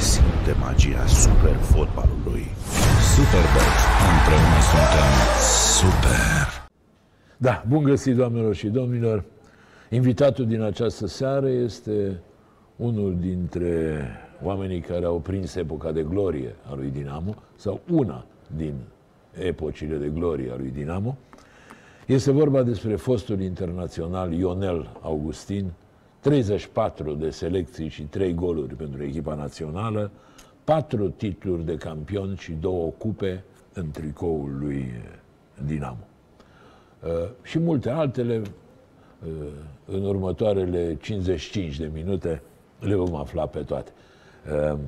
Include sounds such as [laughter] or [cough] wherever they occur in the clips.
joacă și simte magia super fotbalului. Superbox. Împreună suntem super. Da, bun găsit, doamnelor și domnilor. Invitatul din această seară este unul dintre oamenii care au prins epoca de glorie a lui Dinamo, sau una din epocile de glorie a lui Dinamo. Este vorba despre fostul internațional Ionel Augustin, 34 de selecții și 3 goluri pentru echipa națională, 4 titluri de campion și 2 cupe în tricoul lui Dinamo. Uh, și multe altele, uh, în următoarele 55 de minute le vom afla pe toate. Uh,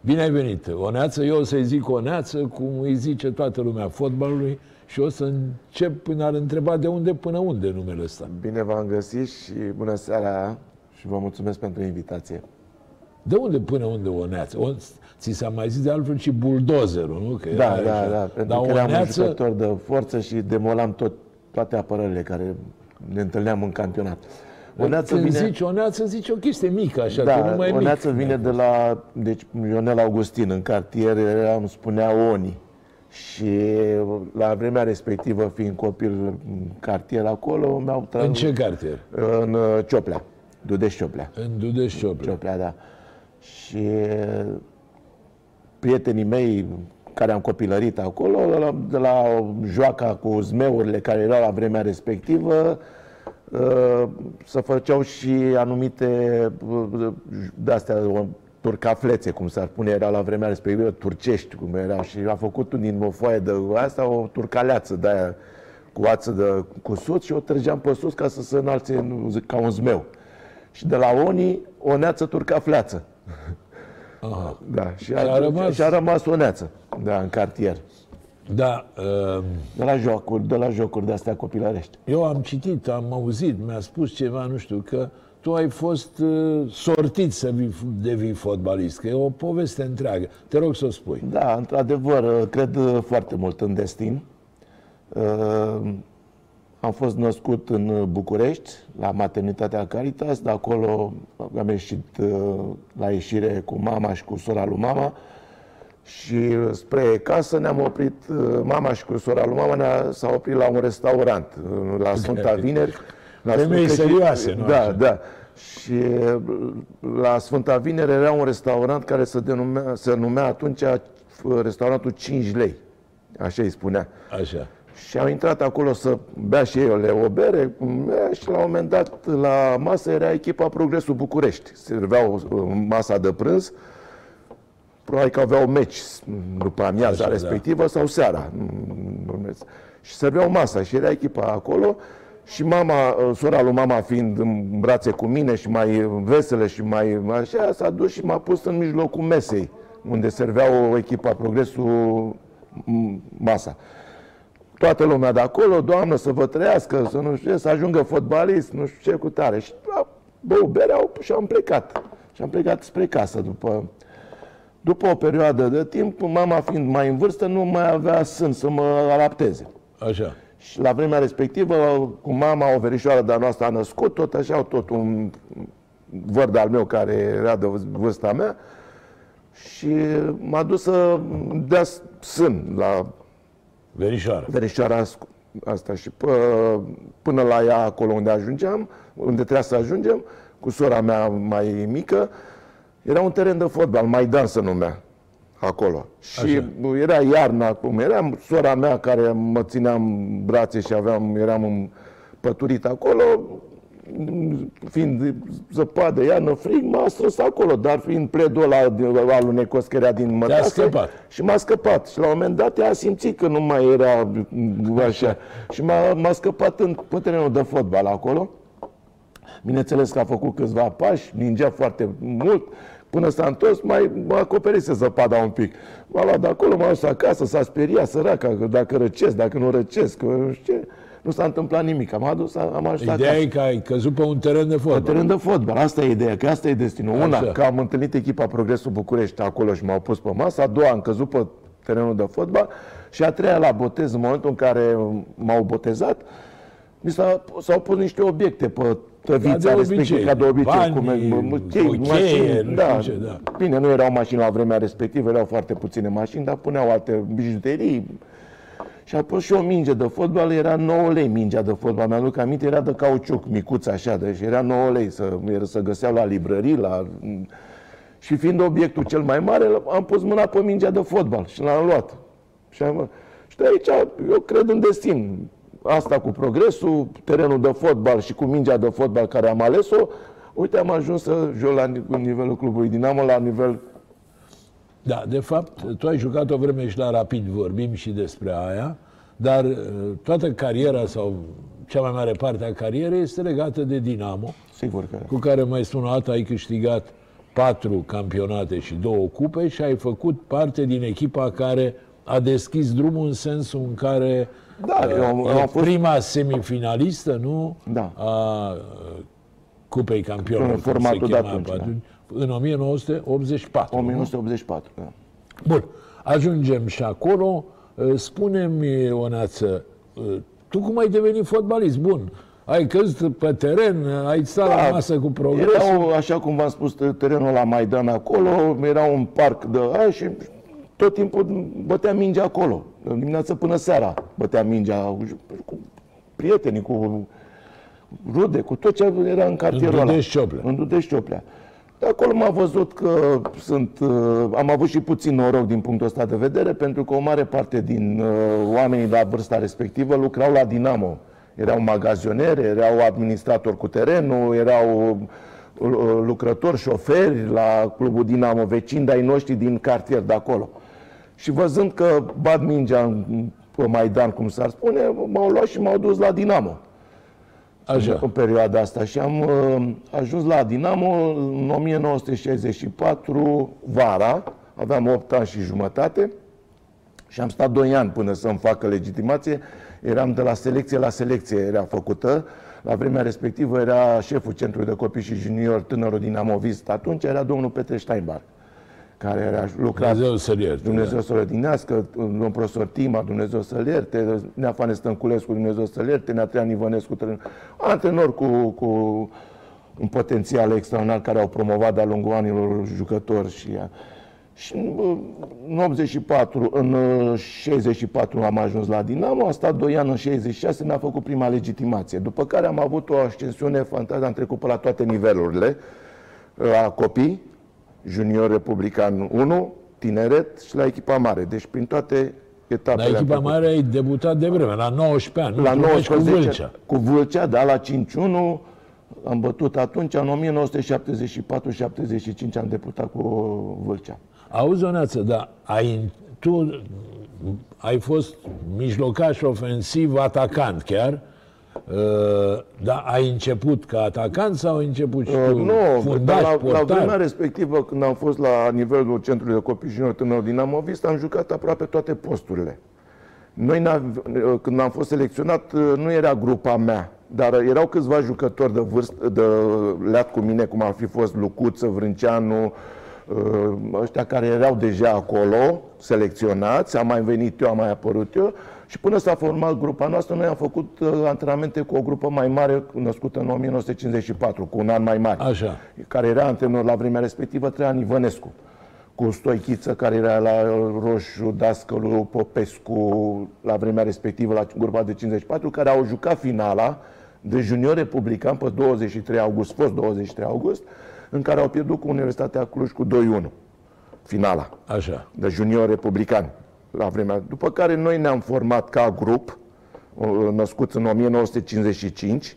bine ai venit! Oneață, eu o să-i zic Oneață, cum îi zice toată lumea fotbalului, și o să încep până ar întreba de unde până unde numele ăsta. Bine v-am găsit și bună seara și vă mulțumesc pentru invitație. De unde până unde o neață? O, ți s-a mai zis de altfel și buldozerul, nu? Că da, da, așa. da, pentru Dar că eram neață... un jucător de forță și demolam tot, toate apărările care ne întâlneam în campionat. O neață Când vine... zici o neață, zici o chestie mică, așa, da, că nu mai o neață mic. vine de la, deci Ionel Augustin, în cartier, îmi spunea Oni. Și la vremea respectivă, fiind copil în cartier acolo, mi-au tras... În ce cartier? În uh, Cioplea. Dudeș Cioplea. În Dudeș Cioplea. Cioplea, da. Și prietenii mei care am copilărit acolo, de la joaca cu zmeurile care erau la vremea respectivă, să făceau și anumite de-astea turcaflețe, cum s-ar pune, era la vremea respectivă, turcești, cum erau. Și a făcut din o foaie de asta o turcaleață de aia cu ață de cusut și o trăgeam pe sus ca să se înalțe ca un zmeu și de la Oni o neață turcafleață. Aha. [laughs] Da, și a, și a, rămas... și a rămas o neață da, în cartier. Da. Uh, de la jocuri, de la jocuri de astea copilărești. Eu am citit, am auzit, mi-a spus ceva, nu știu, că tu ai fost uh, sortit să vii, devii fotbalist, că e o poveste întreagă. Te rog să o spui. Da, într-adevăr, uh, cred uh, foarte mult în destin. Uh, am fost născut în București, la maternitatea Caritas, de acolo am ieșit uh, la ieșire cu mama și cu sora lui mama și spre casă ne-am oprit, uh, mama și cu sora lui mama ne s au oprit la un restaurant, uh, la Sfânta Vineri. La Femei serioase, nu Da, așa. da. Și la Sfânta Vineri era un restaurant care se, denumea, se numea atunci restaurantul 5 lei. Așa îi spunea. Așa. Și am intrat acolo să bea și eu o bere și la un moment dat la masă era echipa Progresul București. Serveau uh, masa de prânz, probabil că aveau meci după amiaza Așa, respectivă da. sau seara. Și serveau masa și era echipa acolo și mama, uh, sora lui mama fiind în brațe cu mine și mai veselă și mai așa, s-a dus și m-a pus în mijlocul mesei, unde serveau o echipa Progresul masa toată lumea de acolo, Doamnă, să vă trăiască, să nu știu, să ajungă fotbalist, nu știu ce cu tare. Și bău bereau și am plecat. Și am plecat spre casă după, după o perioadă de timp, mama fiind mai în vârstă, nu mai avea sân să mă adapteze. Așa. Și la vremea respectivă, cu mama, o verișoară de-a noastră a născut, tot așa, tot un văr al meu care era de vârsta mea, și m-a dus să dea sân la Verișoara. Verișoara asta și până la ea acolo unde ajungeam, unde trebuia să ajungem, cu sora mea mai mică, era un teren de fotbal, Maidan se numea acolo. Și Așa. era iarna cum era, sora mea care mă ținea în brațe și aveam, eram păturit acolo, fiind zăpadă, iarnă, frig, m-a strâns acolo, dar fiind pledul ăla alunecos care era din mătase și m-a scăpat. Și la un moment dat a simțit că nu mai era așa. Și m-a, m-a scăpat în, pe terenul de fotbal acolo. Bineînțeles că a făcut câțiva pași, ningea foarte mult, până s-a întors, mai m-a acoperit să zăpada un pic. M-a luat de acolo, m-a dus acasă, s-a speriat săraca, dacă răcesc, dacă nu răcesc, că nu știu ce nu s-a întâmplat nimic. Am adus, am ajutat. Ideea e că ai căzut pe un teren de fotbal. Pe teren de fotbal. Asta e ideea, că asta e destinul. Una, Așa. că am întâlnit echipa Progresul București acolo și m-au pus pe masă. A doua, am căzut pe terenul de fotbal. Și a treia, la botez, în momentul în care m-au botezat, mi s-au pus niște obiecte pe tăvița de respectiv, obicei, ca de obicei, bani, cum e, mă, chei, o cheie, mașini, nu da. știu ce, da. Bine, nu erau mașini la vremea respectivă, erau foarte puține mașini, dar puneau alte bijuterii. Și a pus și o minge de fotbal, era 9 lei mingea de fotbal. Mi-aduc aminte, era de cauciuc, micuț așa, deci era 9 lei să, era să găseau la librării, la... Și fiind obiectul cel mai mare, am pus mâna pe mingea de fotbal și l-am luat. Și, am, și de aici eu cred în destin. Asta cu progresul, terenul de fotbal și cu mingea de fotbal care am ales-o, uite, am ajuns să joc la nivelul clubului Dinamo, la nivel Da, de fapt, tu ai jucat o vreme și la Rapid, vorbim și despre aia, dar uh, toată cariera sau cea mai mare parte a carierei este legată de Dinamo, Sigur că cu care mai spun o dată ai câștigat patru campionate și două cupe și ai făcut parte din echipa care a deschis drumul în sensul în care Da, uh, eu am- e am fost- prima semifinalistă, nu? Da. A uh, Cupei Campionilor, În cum formatul se de chema atunci, pe da. În 1984. nu? 1984. Da. Bun, ajungem și acolo. Uh, Spune-mi, Ionață, uh, tu cum ai devenit fotbalist? Bun, ai căzut pe teren, ai stat la masă cu progresul. Da. Erau, așa cum v-am spus, terenul la Maidan acolo, era un parc de aia și tot timpul bătea mingea acolo. De dimineață până seara bătea mingea cu prietenii, cu rude, cu tot ce era în cartierul ăla. Dudești Cioplea. În Dudești Cioplea. De acolo m-a văzut că sunt, uh, am avut și puțin noroc din punctul ăsta de vedere, pentru că o mare parte din uh, oamenii la vârsta respectivă lucrau la Dinamo. Erau magazioneri, erau administratori cu terenul, erau uh, lucrători, șoferi la clubul Dinamo, vecini de-ai noștri din cartier de acolo. Și văzând că bat mingea în, pe Maidan, cum s-ar spune, m-au luat și m-au dus la Dinamo Așa. în perioada asta și am uh, ajuns la Dinamo în 1964, vara, aveam 8 ani și jumătate și am stat 2 ani până să-mi facă legitimație. Eram de la selecție la selecție, era făcută. La vremea respectivă era șeful Centrului de Copii și Junior, tânărul dinamovist. Atunci era domnul Petre Steinbar, care era lucrat Dumnezeu să-l ierte. Dumnezeu să-l odinească, domnul profesor Tima, Dumnezeu să-l ierte, Neafane Stănculescu, Dumnezeu să-l ierte, Neatrean Ivănescu, tren- antrenori cu, cu un potențial extraordinar care au promovat de-a lungul anilor jucători și și în, în 84, în uh, 64 am ajuns la Dinamo, a stat 2 ani în 66, mi-a făcut prima legitimație. După care am avut o ascensiune fantastică, am trecut pe la toate nivelurile, la copii, junior republican 1, tineret și la echipa mare. Deci prin toate etapele. La am echipa trecut. mare ai debutat de vreme, la 19 ani. La într-un meci 19, cu Vâlcea. cu Vâlcea, da, la 5-1, am bătut atunci, în 1974-75 am deputat cu Vâlcea. Auzi, Oneață, dar ai, tu ai fost mijlocaș ofensiv, atacant chiar, uh, dar ai început ca atacant sau ai început și tu Uh, nu, fundaș, dar la, la portar? vremea respectivă, când am fost la nivelul Centrului de Copii Junior Tânăr Dinamovist, am jucat aproape toate posturile. Noi, n-av- când am fost selecționat, nu era grupa mea, dar erau câțiva jucători de vârstă, de leat cu mine, cum ar fi fost Lucuță, Vrânceanu, uh, ăștia care erau deja acolo, selecționați, am mai venit eu, am mai apărut eu, și până s-a format grupa noastră, noi am făcut uh, antrenamente cu o grupă mai mare, născută în 1954, cu un an mai mare Așa. care era antrenor la vremea respectivă, Traian Ivănescu, cu Stoichiță, care era la Roșu, Dascălu, Popescu, la vremea respectivă, la grupa de 54, care au jucat finala de junior republican pe 23 august, fost 23 august, în care au pierdut cu Universitatea Cluj cu 2-1. Finala Așa. de junior republicani la vremea. După care noi ne-am format ca grup, uh, născuți în 1955,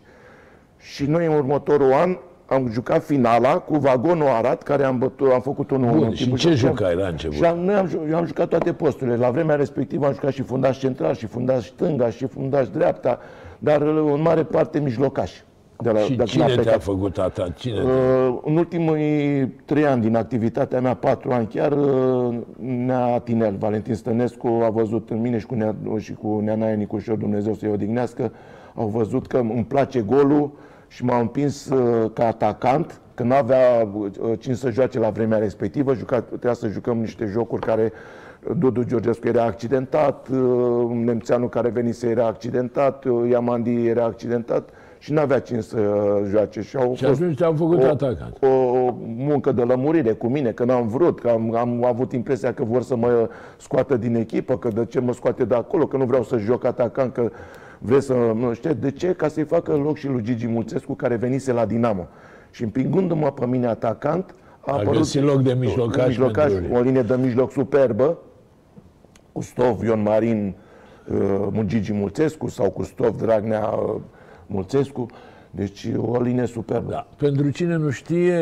și noi în următorul an am jucat finala cu vagonul Arad, care am, bătut, am făcut unul Bun, în și timpul ce și am- jucai la început? Și am, noi am, ju- eu am jucat toate posturile. La vremea respectivă am jucat și fundaș central, și fundaș stânga, și fundaș dreapta, dar uh, în mare parte mijlocaș. De la, Și de când cine am te-a plecat. făcut ata? Cine? Uh, în ultimii trei ani din activitatea mea, patru ani chiar, uh, Nea Tinel, Valentin Stănescu a văzut în mine și cu, Nea, și cu Neanaia Nicușor, Dumnezeu să-i odihnească, au văzut că îmi place golul și m-au împins uh, ca atacant, că nu avea uh, cine să joace la vremea respectivă, juca, trebuia să jucăm niște jocuri care Dudu Georgescu era accidentat, uh, Nemțeanu care venise era accidentat, uh, Iamandi era accidentat și n-avea cine să joace. Și, au Și atunci te-au făcut o, atacant. o muncă de lămurire cu mine, că n-am vrut, că am, am avut impresia că vor să mă scoată din echipă, că de ce mă scoate de acolo, că nu vreau să joc atacant, că vreți să... Nu știu, de ce? Ca să-i facă loc și lui Gigi Mulțescu, care venise la Dinamo. Și împingându-mă pe mine atacant, a, A apărut găsit loc de mijlocaș mijlocaș pentru el. o linie de mijloc superbă, cu Stov, Ion Marin, uh, Gigi Mulțescu sau cu Stov, Dragnea, uh, Mulțescu. Deci o linie superbă. Da. Pentru cine nu știe,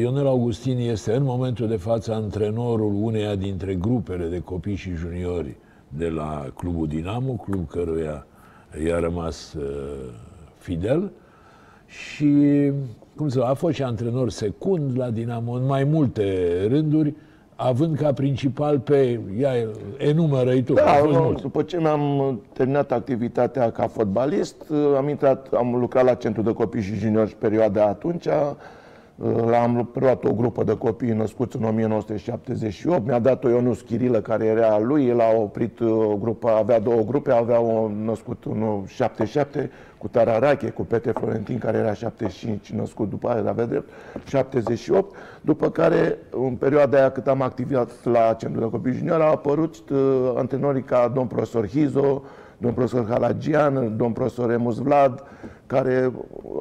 Ionel Augustin este în momentul de față antrenorul uneia dintre grupele de copii și juniori de la Clubul Dinamo, club căruia i-a rămas uh, fidel și cum să a fost și antrenor secund la Dinamo în mai multe rânduri, având ca principal pe, ia, enumără-i tu, că Da, au fost nu, mulți. după ce mi-am terminat activitatea ca fotbalist, am intrat, am lucrat la Centrul de Copii și Juniori perioada atunci. Am preluat o grupă de copii născuți în 1978. Mi-a dat-o Ionuț Chirilă, care era a lui. El a oprit o grupă, avea două grupe, avea o născut în 77 cu Tararache, cu Pete Florentin, care era 75, născut după aia, avea drept, 78. După care, în perioada aia cât am activat la Centrul de Copii Junior, au apărut uh, antrenorii ca domn profesor Hizo, domn profesor Halagian, domn profesor Remus Vlad, care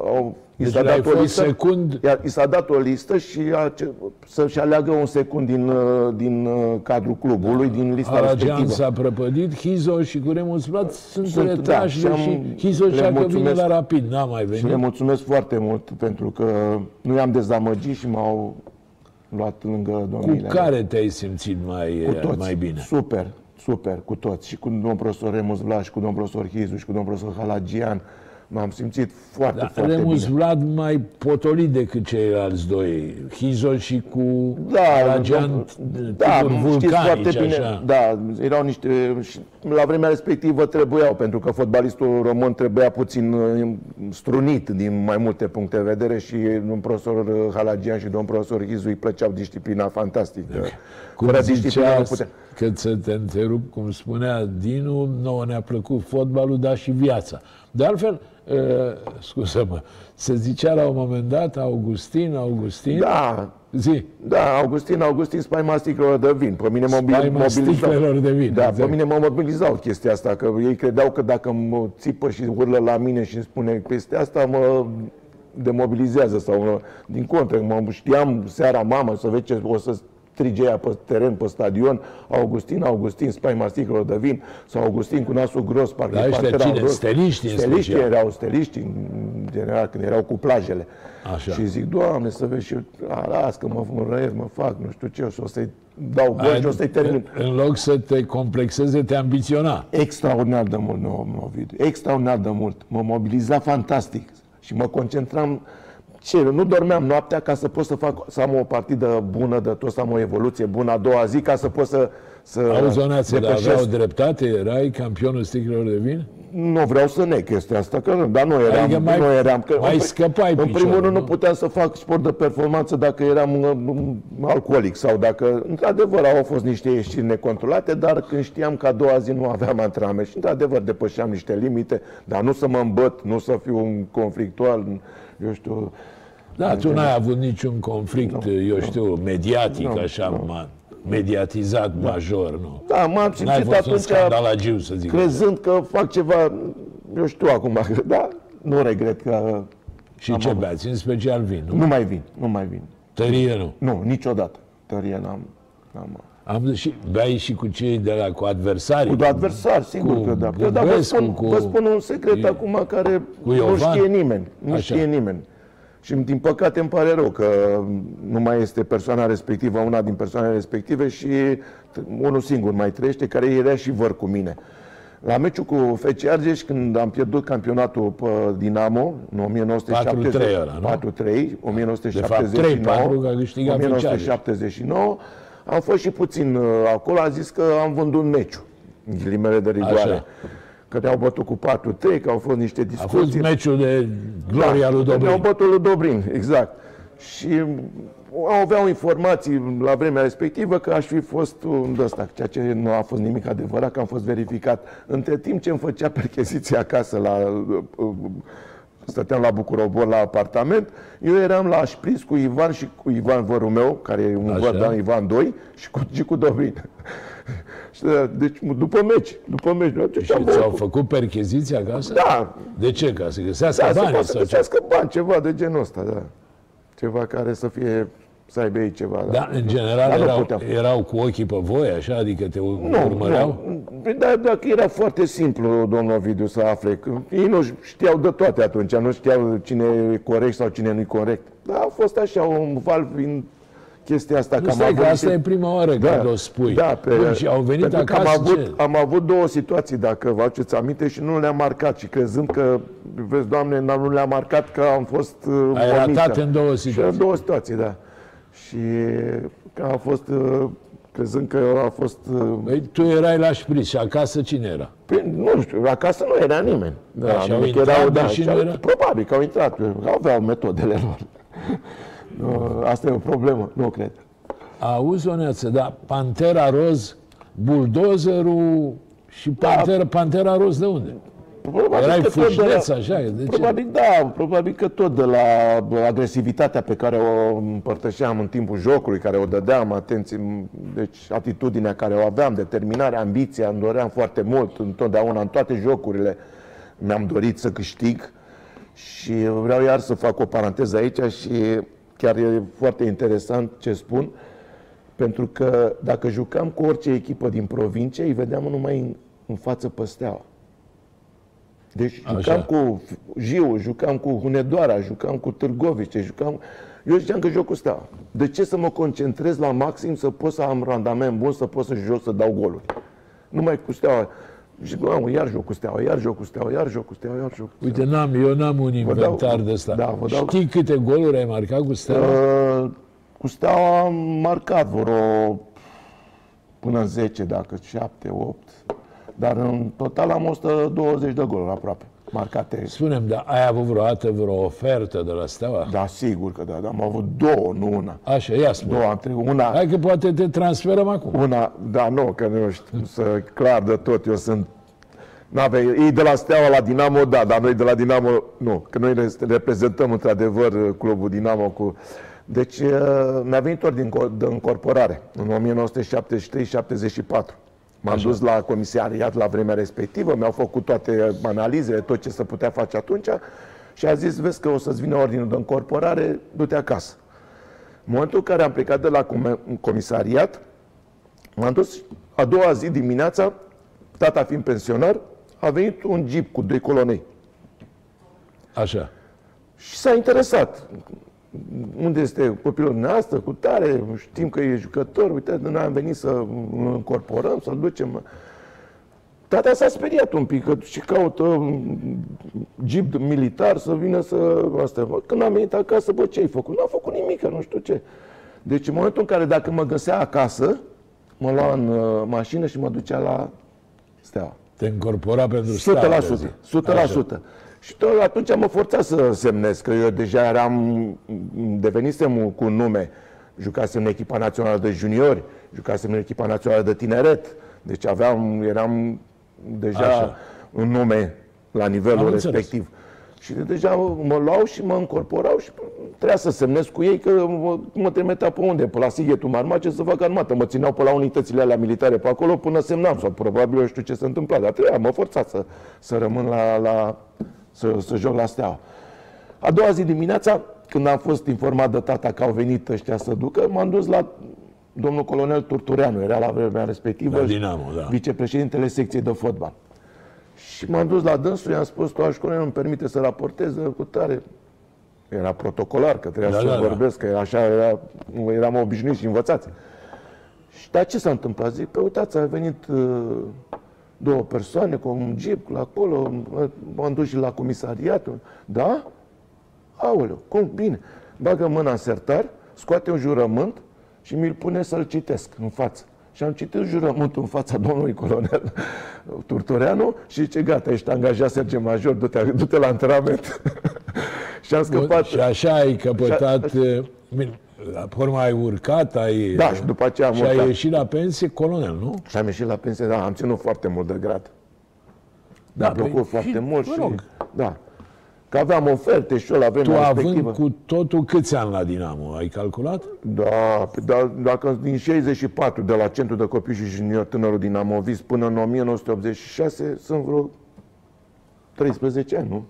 au, i Deci s-a ai dat o fost listă, secund- iar i s-a dat o listă și a, ce, să-și aleagă un secund din, uh, din uh, cadrul clubului, din lista Aragean respectivă. s-a prăpădit, Hizo și cu Remus Vlad sunt, Sunt, retrași da, și și, am- Hizo le și că vine mulțumesc. la Rapid, n-a mai Și le venit. mulțumesc foarte mult pentru că nu i-am dezamăgit și m-au luat lângă Cu domnile. care te-ai simțit mai, Cu toți. mai bine? Super, super, cu toți. Și cu domnul profesor Remus Vlaș, și cu domnul profesor Hizu, și cu domnul profesor Halagian. M-am simțit foarte, Da, foarte Remus bine. Vlad mai potolit decât ceilalți doi. Hizo și cu Da, Aragean, da, tipuri știți foarte vulcanici, bine. așa. Da, erau niște... și La vremea respectivă trebuiau, pentru că fotbalistul român trebuia puțin uh, strunit din mai multe puncte de vedere și domnul profesor uh, Halagian și domnul profesor Hizu îi plăceau disciplina fantastică. Cum Fără disciplină nu ziceați, putea. că să te întrerup, cum spunea Dinu, nouă ne-a plăcut fotbalul, dar și viața. De altfel, uh, scuză-mă, se zicea la un moment dat, Augustin, Augustin, Da, zi, Da, Augustin, Augustin, spaima sticlelor de vin. Pe mine mă Spaima sticlelor de vin, Da, exact. pe mine mă mobilizau chestia asta, că ei credeau că dacă mă țipă și urlă la mine și îmi spune peste asta, mă demobilizează sau mă, din contră, mă știam seara mama să vezi ce o să strige ea pe teren, pe stadion, Augustin, Augustin, spaima sticlelor de vin, sau Augustin cu nasul gros, parcă Dar ăștia parcă era cine? gros. Steliștii în Steliștii special. erau steliști, în general, când erau cu plajele. Așa. Și zic, Doamne, să vezi și eu, a, las că mă înrăiesc, mă fac, nu știu ce, și o să-i dau gol și o să-i termin. În loc să te complexeze, te ambiționa. Extraordinar de mult, nu, Ovidiu, extraordinar de mult. Mă mobiliza fantastic și mă concentram ce, nu dormeam noaptea ca să pot să fac, să am o partidă bună de tot, să am o evoluție bună a doua zi, ca să pot să, să Auzonațele depășesc. aveau dreptate? Erai campionul sticlelor de vin? Nu vreau să neg chestia asta, că nu, dar nu eram, Adică mai- nu eram. Că mai în pri- scăpai În piciorul, primul rând nu? nu puteam să fac sport de performanță dacă eram uh, alcoolic sau dacă, într-adevăr, au fost niște ieșiri necontrolate, dar când știam că a doua zi nu aveam antrenament și, într-adevăr, depășeam niște limite, dar nu să mă îmbăt, nu să fiu un conflictual, eu știu, Da, tu n-ai avut niciun conflict, eu știu, mediatic, Nu, așa, ma- mediatizat major, nu. Da, m-am N-ai simțit fost un atunci scandalagiu, să zic. crezând că fac ceva, eu știu acum, [laughs] da, nu regret că Și ce beați? În special vin, nu? nu mai vin, nu mai vin. Tărie nu. Nu, niciodată. Tărie n-am. n-am. Am și, beai și cu cei de la, cu adversarii. Cu adversar, sigur Cu că da. Eu, dar vă Băbescu, spun, cu- vă spun un secret cu- acum care cu nu Iovan. știe nimeni. Nu Așa. știe nimeni. Și din păcate îmi pare rău că nu mai este persoana respectivă, una din persoanele respective și unul singur mai trăiește, care era și văr cu mine. La meciul cu FC Argeș, când am pierdut campionatul pe Dinamo, în 1970, 4-3 ăla, nu? 4-3, 1979, 3-4 că a câștigat FC Argeș. 1979, am fost și puțin uh, acolo, a zis că am vândut meciul, în ghilimele de rigoare. Așa. Că ne-au bătut cu 4-3, că au fost niște A discuții. fost meciul de gloria lui Da, Ne-au Dobrin. bătut lui Dobrin, exact. Și aveau informații la vremea respectivă că aș fi fost un de ăsta, ceea ce nu a fost nimic adevărat, că am fost verificat. Între timp ce îmi făcea percheziția acasă la uh, uh, stăteam la Bucurobor la apartament, eu eram la șpriț cu Ivan și cu Ivan vărul meu, care e un Așa. văr, da, Ivan 2, și cu, și cu Dobrin. Și, deci după meci, după meci. deci Și am ți-au băut cu- făcut percheziții acasă? Da, De ce? Ca să găsească da, să bani? poată să sau ce? găsească bani, ceva de genul ăsta, da. Ceva care să fie, să aibă ei ceva. Da, în general Dar nu erau, puteam. erau cu ochii pe voi, așa? Adică te Nu, urmăreau? nu. Dar dacă era foarte simplu, domnul Ovidiu, să afle, că ei nu știau de toate atunci, nu știau cine e corect sau cine nu e corect. Dar a fost așa un val în chestia asta. Nu că am stai, că avut asta și- e prima oară când o spui. Da, pe, Bun, și au venit pentru că acasă, am avut, ce? am avut două situații, dacă vă aduceți aminte, și nu le-am marcat. Și crezând că, vezi, Doamne, n- nu le-am marcat, că am fost uh, Ai vomită. ratat în două Și în situații. două situații, da. Și că a fost, uh, crezând că a fost... uh, Păi, tu erai la șpriț și acasă cine era? Păi, nu știu, acasă nu era nimeni. Da, și au nimic, intrat, da, deși și nu au- era? Probabil că au intrat, aveau metodele lor. Nu, Asta e o problemă, nu cred. Auzi, Oneață, dar Pantera Roz, buldozerul și Pantera, Pantera Roz de unde? Probabil Erai că tot de fâșneț, la- așa? De ce? Probabil da, probabil că tot de la agresivitatea pe care o împărtășeam în timpul jocului, care o dădeam, atenție, deci atitudinea care o aveam, determinarea, ambiția, îmi doream foarte mult, întotdeauna, în toate jocurile mi-am dorit să câștig și vreau iar să fac o paranteză aici și chiar e foarte interesant ce spun, pentru că dacă jucam cu orice echipă din provincie, îi vedeam numai în, în față pe steaua. Deci Așa. jucam cu Jiu, jucam cu Hunedoara, jucam cu Târgovice, jucam... Eu ziceam că joc cu Steaua. De ce să mă concentrez la maxim să pot să am randament bun, să pot să joc, să dau goluri? Numai cu Steaua. Și mamă, iar joc cu Steaua, iar joc cu Steaua, iar joc cu Steaua, iar joc cu Steaua. Uite, n-am, eu n-am un dau- inventar de ăsta. da, vă dau- Știi câte goluri ai marcat cu Steaua? Uh, cu Steaua am marcat vreo până în 10, dacă 7, 8. Dar în total am 120 de goluri aproape marcate. Spune-mi, dar ai avut vreodată vreo ofertă de la Steaua? Da, sigur că da, dar am avut două, nu una. Așa, ia spune. Două, am trecut. Una, Hai că poate te transferăm acum. una, da, nu, că nu știu să clar de tot, eu sunt N-ave, ei de la Steaua la Dinamo, da, dar noi de la Dinamo, nu, că noi le- reprezentăm într-adevăr clubul Dinamo cu... Deci uh, mi-a venit ori din, co- de încorporare, în 1973-74. M-am dus la comisariat la vremea respectivă, mi-au făcut toate analizele, tot ce se putea face atunci și a zis, vezi că o să-ți vină ordinul de încorporare, du-te acasă. În momentul în care am plecat de la com- comisariat, m-am dus a doua zi dimineața, tata fiind pensionar, a venit un jeep cu doi colonei Așa. și s-a interesat. Unde este copilul dumneavoastră, cu tare, știm că e jucător, uite, noi am venit să îl încorporăm, să-l ducem. Tata s-a speriat un pic, că și caută un jeep militar să vină să... Asta. Bă, Când am venit acasă, bă, ce ai făcut? Nu am făcut nimic, nu știu ce. Deci în momentul în care dacă mă găsea acasă, mă lua în uh, mașină și mă ducea la Steaua. Te încorpora pentru Steaua. 100%. vezi. 100%. Și tot atunci am forțat să semnez, că eu deja eram, devenisem cu un nume. Jucasem în echipa națională de juniori, jucasem în echipa națională de tineret. Deci aveam, eram deja Așa. un nume la nivelul Am înțeles. respectiv. Și deja mă luau și mă încorporau și trebuia să semnez cu ei că mă, mă trimitea pe unde? Pe la Sighetul Marmace să fac armată. Mă țineau pe la unitățile alea militare pe acolo până semnam sau probabil eu știu ce se întâmpla. Dar trebuia, mă forța să, să rămân la, la să, să joc la steaua. A doua zi dimineața, când am fost informat de tata că au venit ăștia să ducă, m-am dus la domnul colonel Turtureanu, era la vremea respectivă La Dinamo, da. vicepreședintele secției de fotbal. Și m-am dus la dânsul, i-am spus, tu școală nu-mi permite să raportez cu tare. Era protocolar, că trebuia Da, să da, da. vorbesc, că așa era, eram obișnuiți și învățați. Și dar ce s-a întâmplat? Zic, pe uitați, a venit uh, două persoane cu un jeep la acolo, m-am dus și la comisariat. Da? Aoleu, cum? Bine. Bagă mâna în sertar, scoate un jurământ și mi-l pune să-l citesc în față. Și am citit jurământul în fața domnului colonel Turtureanu și zice, gata, ești angajat sergent major, du-te, du-te la antrenament. [laughs] și am scăpat. Și așa ai căpătat... eh, bine, La urmă ai urcat, ai... Da, și după aceea am Și ai urcat. ieșit la pensie colonel, nu? Și am ieșit la pensie, da, am ținut foarte mult de grad. Da, Mi-a plăcut păi, foarte și- mult mă și... rog. Da. Că aveam oferte și eu la Tu vremea având respectivă. cu totul câți ani la Dinamo? Ai calculat? Da, pe- da, dacă din 64, de la Centrul de Copii și Junior Tânărul din Amovis până în 1986, sunt vreo 13 ani, nu?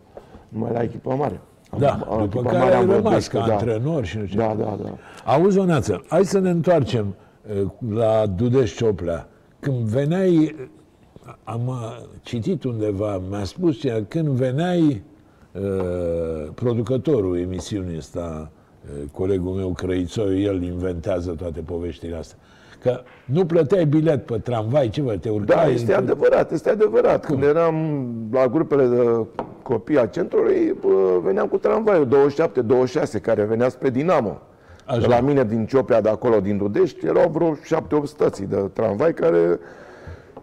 Numai la echipa mare. Am- Da, la după echipa care mare am ai vreo rămas 12, ca da. antrenor și nu știu. Da, da, da. Auzi, Oneață, hai să ne întoarcem uh, la Dudeș Cioplea. Când veneai, am uh, citit undeva, mi-a spus cineva, când veneai uh, producătorul emisiunii ăsta, uh, colegul meu Crăițoiu, el inventează toate poveștile astea, că nu plăteai bilet pe tramvai, ce vă, te urcai? Da, este într- adevărat, este adevărat. Când eram la grupele de copii a centrului, bă, veneam cu tramvaiul 27-26, care venea spre Dinamo. Așa. De la mine din Ciopea, de acolo, din Dudești, erau vreo 7-8 stații de tramvai care...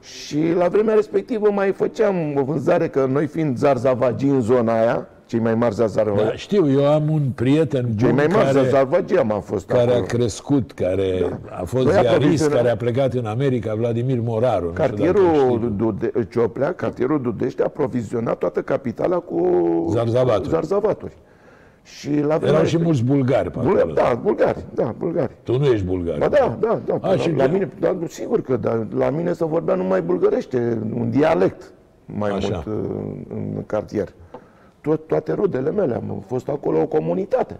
Și la vremea respectivă mai făceam o vânzare, că noi fiind zarzavagi în zona aia, cei mai mari zarzavagi, Da, știu, eu am un prieten cei bun mai mari care, zarzavagi am fost care a acolo. crescut, care a fost Noi ziarist, aprovizionăm- care a plecat în America, Vladimir Moraru. nu știu dacă Cartierul știi. Dude- Cioplea, cartierul Dudești a provizionat toată capitala cu Zarzavaturi. zarzavaturi. Și la vremea Erau și respectivă- mulți bulgari pe Bulgari, acolo. da, bulgari, da, bulgari. Tu nu ești bulgar. Ba da, da, da. A, la, și la de- mine, da, sigur că da, la mine se vorbea numai bulgărește, un dialect mai Așa. mult uh, în cartier. Tot, toate rudele mele, am fost acolo o comunitate.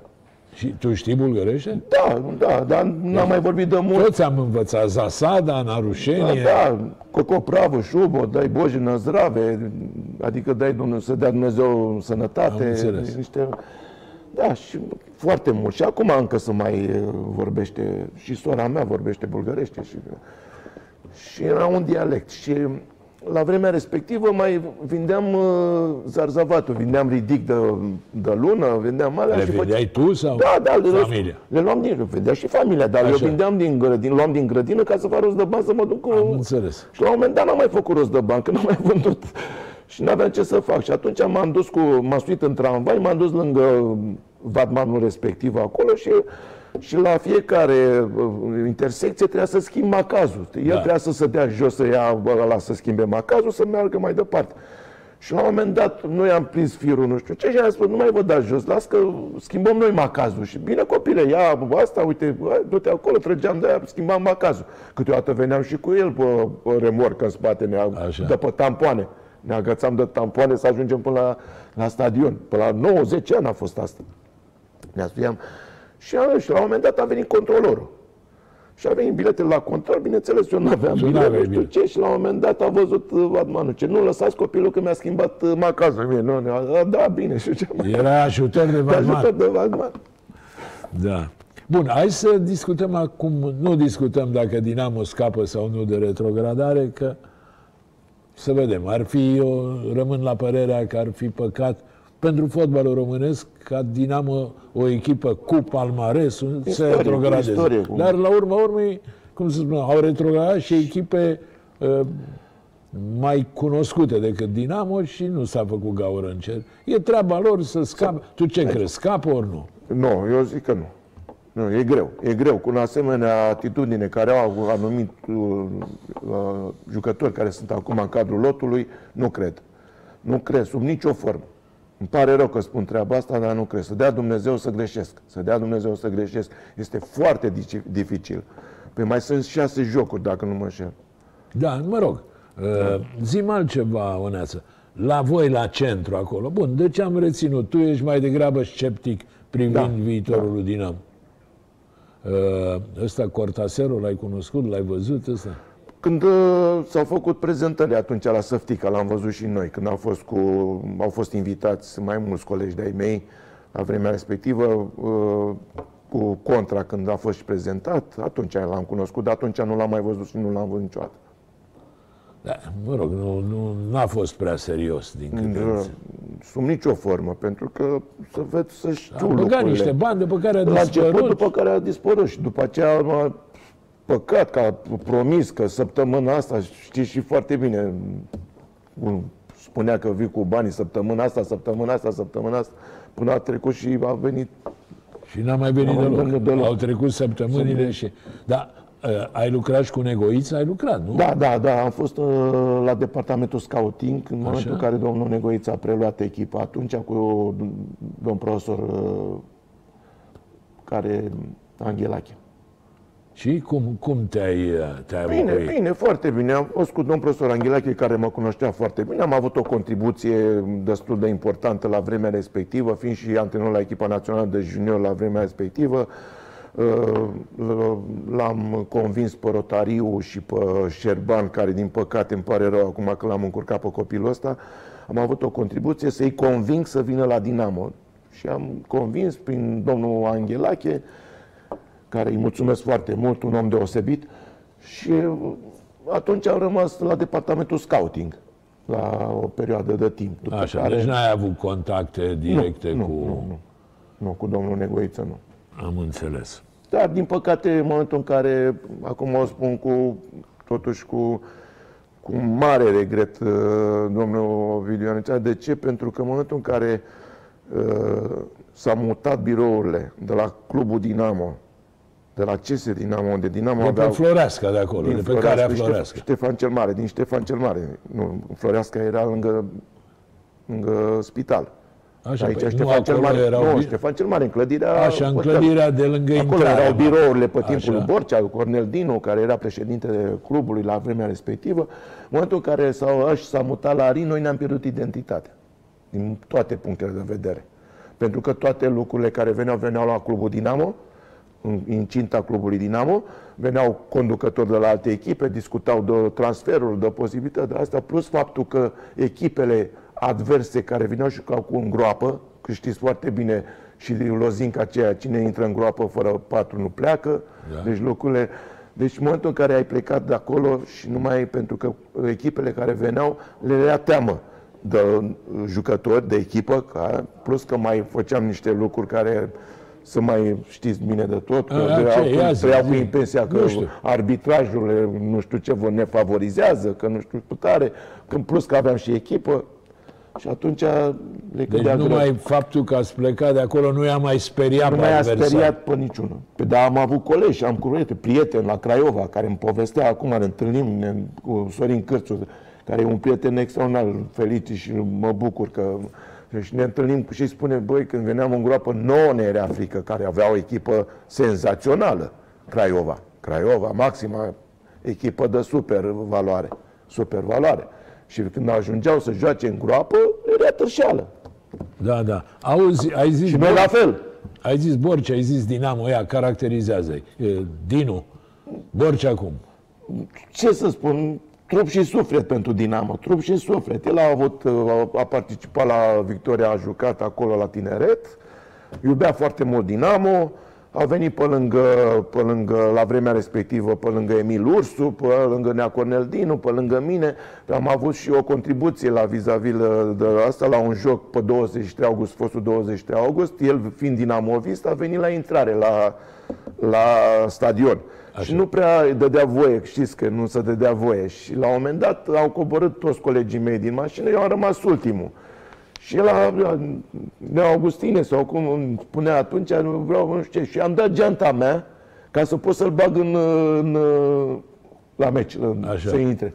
Și tu știi bulgărește? Da, da, dar n-am mai vorbit de mult. Toți am învățat Zasada, Da, Narușenie. da, coco pravă, șubo, dai boji năzrave, adică dai Dumnezeu, să dea Dumnezeu Am sănătate, înțeles. niște... Da, și foarte mult. Și acum încă se mai uh, vorbește, și sora mea vorbește bulgărește și, și era un dialect. Și la vremea respectivă mai vindeam uh, zarzavatul, vindeam ridic de, de lună, vindeam alea Le și făceam- vedeai tu sau da, da, le, familia? le luam din, le vedea și familia, dar Așa. eu vindeam din grădină, luam din grădină ca să fac rost de bani să mă duc cu... Am înțeles. Și la un moment dat n-am mai făcut rost de bani, că n-am mai vândut. Și n-aveam ce să fac. Și atunci m-am dus cu, m-am suit în tramvai, m-am dus lângă vadmanul respectiv acolo și, și la fiecare uh, intersecție trebuia să schimb macazul. El Da. trebuia să se dea jos, să ia ăla să schimbe macazul, să meargă mai departe. Și la un moment dat, noi am prins firul, nu știu ce, și am spus, nu mai vă dați jos, las că schimbăm noi macazul. Și bine, copile, ia asta, uite, hai, du-te acolo, trăgeam de aia, schimbam macazul. Câteodată veneam și cu el pe, pe remorcă în spate, ne Așa. de pe tampoane. Ne agățam de tampoane să ajungem până la, la stadion. Până la 90 ani a fost asta. Ne asuiam. Și, a, și la un moment dat a venit controlorul. Și a venit biletele la control, bineînțeles, eu nu aveam Tu bilet, n-aveai nu știu bilet. ce, și la un moment dat a văzut uh, Vadmanul, ce nu lăsați copilul că mi-a schimbat uh, macazul. Mie, nu, nu, a, da, bine, și ce mai Era ajutor de Te Valman. ajută de Vadman. Da. Bun, hai să discutăm acum, nu discutăm dacă Dinamo scapă sau nu de retrogradare, că să vedem. Ar fi, eu rămân la părerea că ar fi păcat pentru fotbalul românesc ca Dinamo, o echipă cu palmaresul, să Istorie, cu retrogradeze. istorie, cu- Dar la urma urmei, cum să spun, au retrogradat și echipe uh, mai cunoscute decât Dinamo și nu s-a făcut gaură în cer. E treaba lor să scape. Tu ce crezi? Scapă ori nu? Nu, eu zic că nu. Nu, e greu. E greu. Cu un asemenea atitudine care au anumit uh, uh, jucători care sunt acum în cadrul lotului, nu cred. Nu cred, sub nicio formă. Îmi pare rău că spun treaba asta, dar nu cred. Să dea Dumnezeu să greșesc. Să dea Dumnezeu să greșesc. Este foarte dici- dificil. Păi mai sunt șase jocuri, dacă nu mă înșel. Da, mă rog. Uh, zi altceva, Oneață. La voi, la centru, acolo. Bun, de ce am reținut? Tu ești mai degrabă sceptic privind Da, viitorul lui Dinamo. Uh, ăsta, Cortaserul, l-ai cunoscut, l-ai văzut ăsta? Când uh, s-au făcut prezentări atunci la Săftica, l-am văzut și noi, când au fost, cu, au fost invitați mai mulți colegi de-ai mei la vremea respectivă, uh, cu contra când a fost și prezentat, atunci l-am cunoscut, dar atunci nu l-am mai văzut și nu l-am văzut niciodată. Da, mă rog, nu, nu n-a fost prea serios din câte Uh, înțeleg. Sub nicio formă, pentru că să vezi să știu A băgat lucrurile. niște bani după care a La început, dispărut. după care a dispărut și după aceea a păcat că a promis că săptămâna asta, știți și foarte bine, un- spunea că vii cu banii săptămâna asta, săptămâna asta, săptămâna asta, până a trecut și a venit Și n-a mai venit N-a mai deloc. venit deloc. Au trecut săptămânile și... Da, uh, ai lucrat și cu Negoiță? Ai lucrat, nu? Da, da, da. Am fost uh, la departamentul scouting în momentul în care domnul Negoiță a preluat echipa. Atunci cu domn profesor uh, care Anghelache. Și cum, cum te-ai, uh, te-ai Bine, avut cu ei? bine, foarte bine. Am fost cu domnul profesor Anghelache, care mă cunoștea foarte bine. Am avut o contribuție destul de importantă la vremea respectivă, fiind și antrenor la echipa națională de junior la vremea respectivă. Uh, L-am convins pe Rotariu și pe Șerban, care din păcate îmi pare rău acum că l-am încurcat pe copilul ăsta. Am avut o contribuție să-i conving să vină la Dinamo. Și am convins prin domnul Anghelache, care îi mulțumesc foarte mult, un om deosebit. Și atunci am rămas la departamentul scouting, la o perioadă de timp. După Așa, care... deci n-ai avut contacte directe nu, cu... Nu, nu, nu, cu domnul Negoiță, nu. Am înțeles. Dar, din păcate, în momentul în care, acum o spun cu, totuși cu, cu mare regret, uh, domnul Ovidiu Anițea. De ce? Pentru că în momentul în care uh, s-a mutat birourile de la clubul Dinamo, de la CS Dinamo, unde Dinamo De pe avea... Floreasca de acolo, de pe Floreasca, care Ștef- Floreasca. Ștefan cel Mare, din Ștefan cel Mare. Nu, Floreasca era lângă, lângă spital. Așa, Aici păi, nu Ștefan cel acolo Mare, erau... nu, bi- Ștefan cel Mare, în clădirea Așa, în hotel. clădirea de lângă Acolo intrarea. erau birourile pe timpul Așa. lui Borcea, lui Cornel Dinu, care era președintele clubului la vremea respectivă. În momentul în care s-au, ăși s-a mutat la Rin, noi ne-am pierdut identitatea. Din toate punctele de vedere. Pentru că toate lucrurile care veneau, veneau la clubul Dinamo, în incinta clubului Dinamo, veneau conducători de la alte echipe, discutau de transferuri, de posibilități de astea, plus faptul că echipele adverse care vineau și jucau cu în groapă, că știți foarte bine și lozinca aceea, cine intră în groapă fără patru nu pleacă, Da. deci lucrurile... Deci în momentul în care ai plecat de acolo și numai pentru că echipele care veneau le era teamă de jucători, de echipă, ca, plus că mai făceam niște lucruri care să mai știți bine de tot, că A, trăiau ce? cu- Ia zi, trăiau cu zi. impresia că Nu știu. arbitrajul nu știu ce vă ne favorizează, că nu știu putare, că în plus că aveam și echipă și atunci le Deci cădea greu. numai faptul că ați plecat de acolo nu i-a mai speriat Nu pe mai a adversar. speriat pe niciunul. Pe, dar am avut colegi, am curete, prieteni la Craiova, care îmi povestea acum, ne întâlnim ne, cu Sorin Cârțu, care e un prieten extraordinar, îl felicit și mă bucur că și ne întâlnim cu și îi spune, băi, când veneam în groapă, nouă ne era frică, care avea o echipă senzațională, Craiova. Craiova, maxima echipă de super valoare. Super valoare. Și când ajungeau să joace în groapă, era târșeală. Da, da. Auzi, ai zis, Și noi la fel. ai zis Borcea, ai zis Dinamo, ea caracterizează-i. E, Dinu, Borcea cum? ce să spun, trup și suflet pentru Dinamo, trup și suflet. El a avut, uh, a participat la Victoria, a jucat acolo la tineret, iubea foarte mult Dinamo, a venit pe lângă, pe lângă, la vremea respectivă, pe lângă Emil Ursu, pe lângă Nea Cornel Dinu, pe lângă mine. Am avut și o contribuție la vis-a-vis de asta, la un joc pe 23 august, fostul 23 august. El, fiind dinamovist, a venit la intrare la, la stadion. Așa. Și nu prea îi dădea voie, știți că nu se dădea voie. Și la un moment dat au coborât toți colegii mei din mașină, eu am rămas ultimul. Și el, a, Nea Augustine, sau cum îmi spunea atunci, nu vreau, nu știu ce, și am dat geanta mea ca să pot să-l bag în, în, la meci, în, Așa. să intre.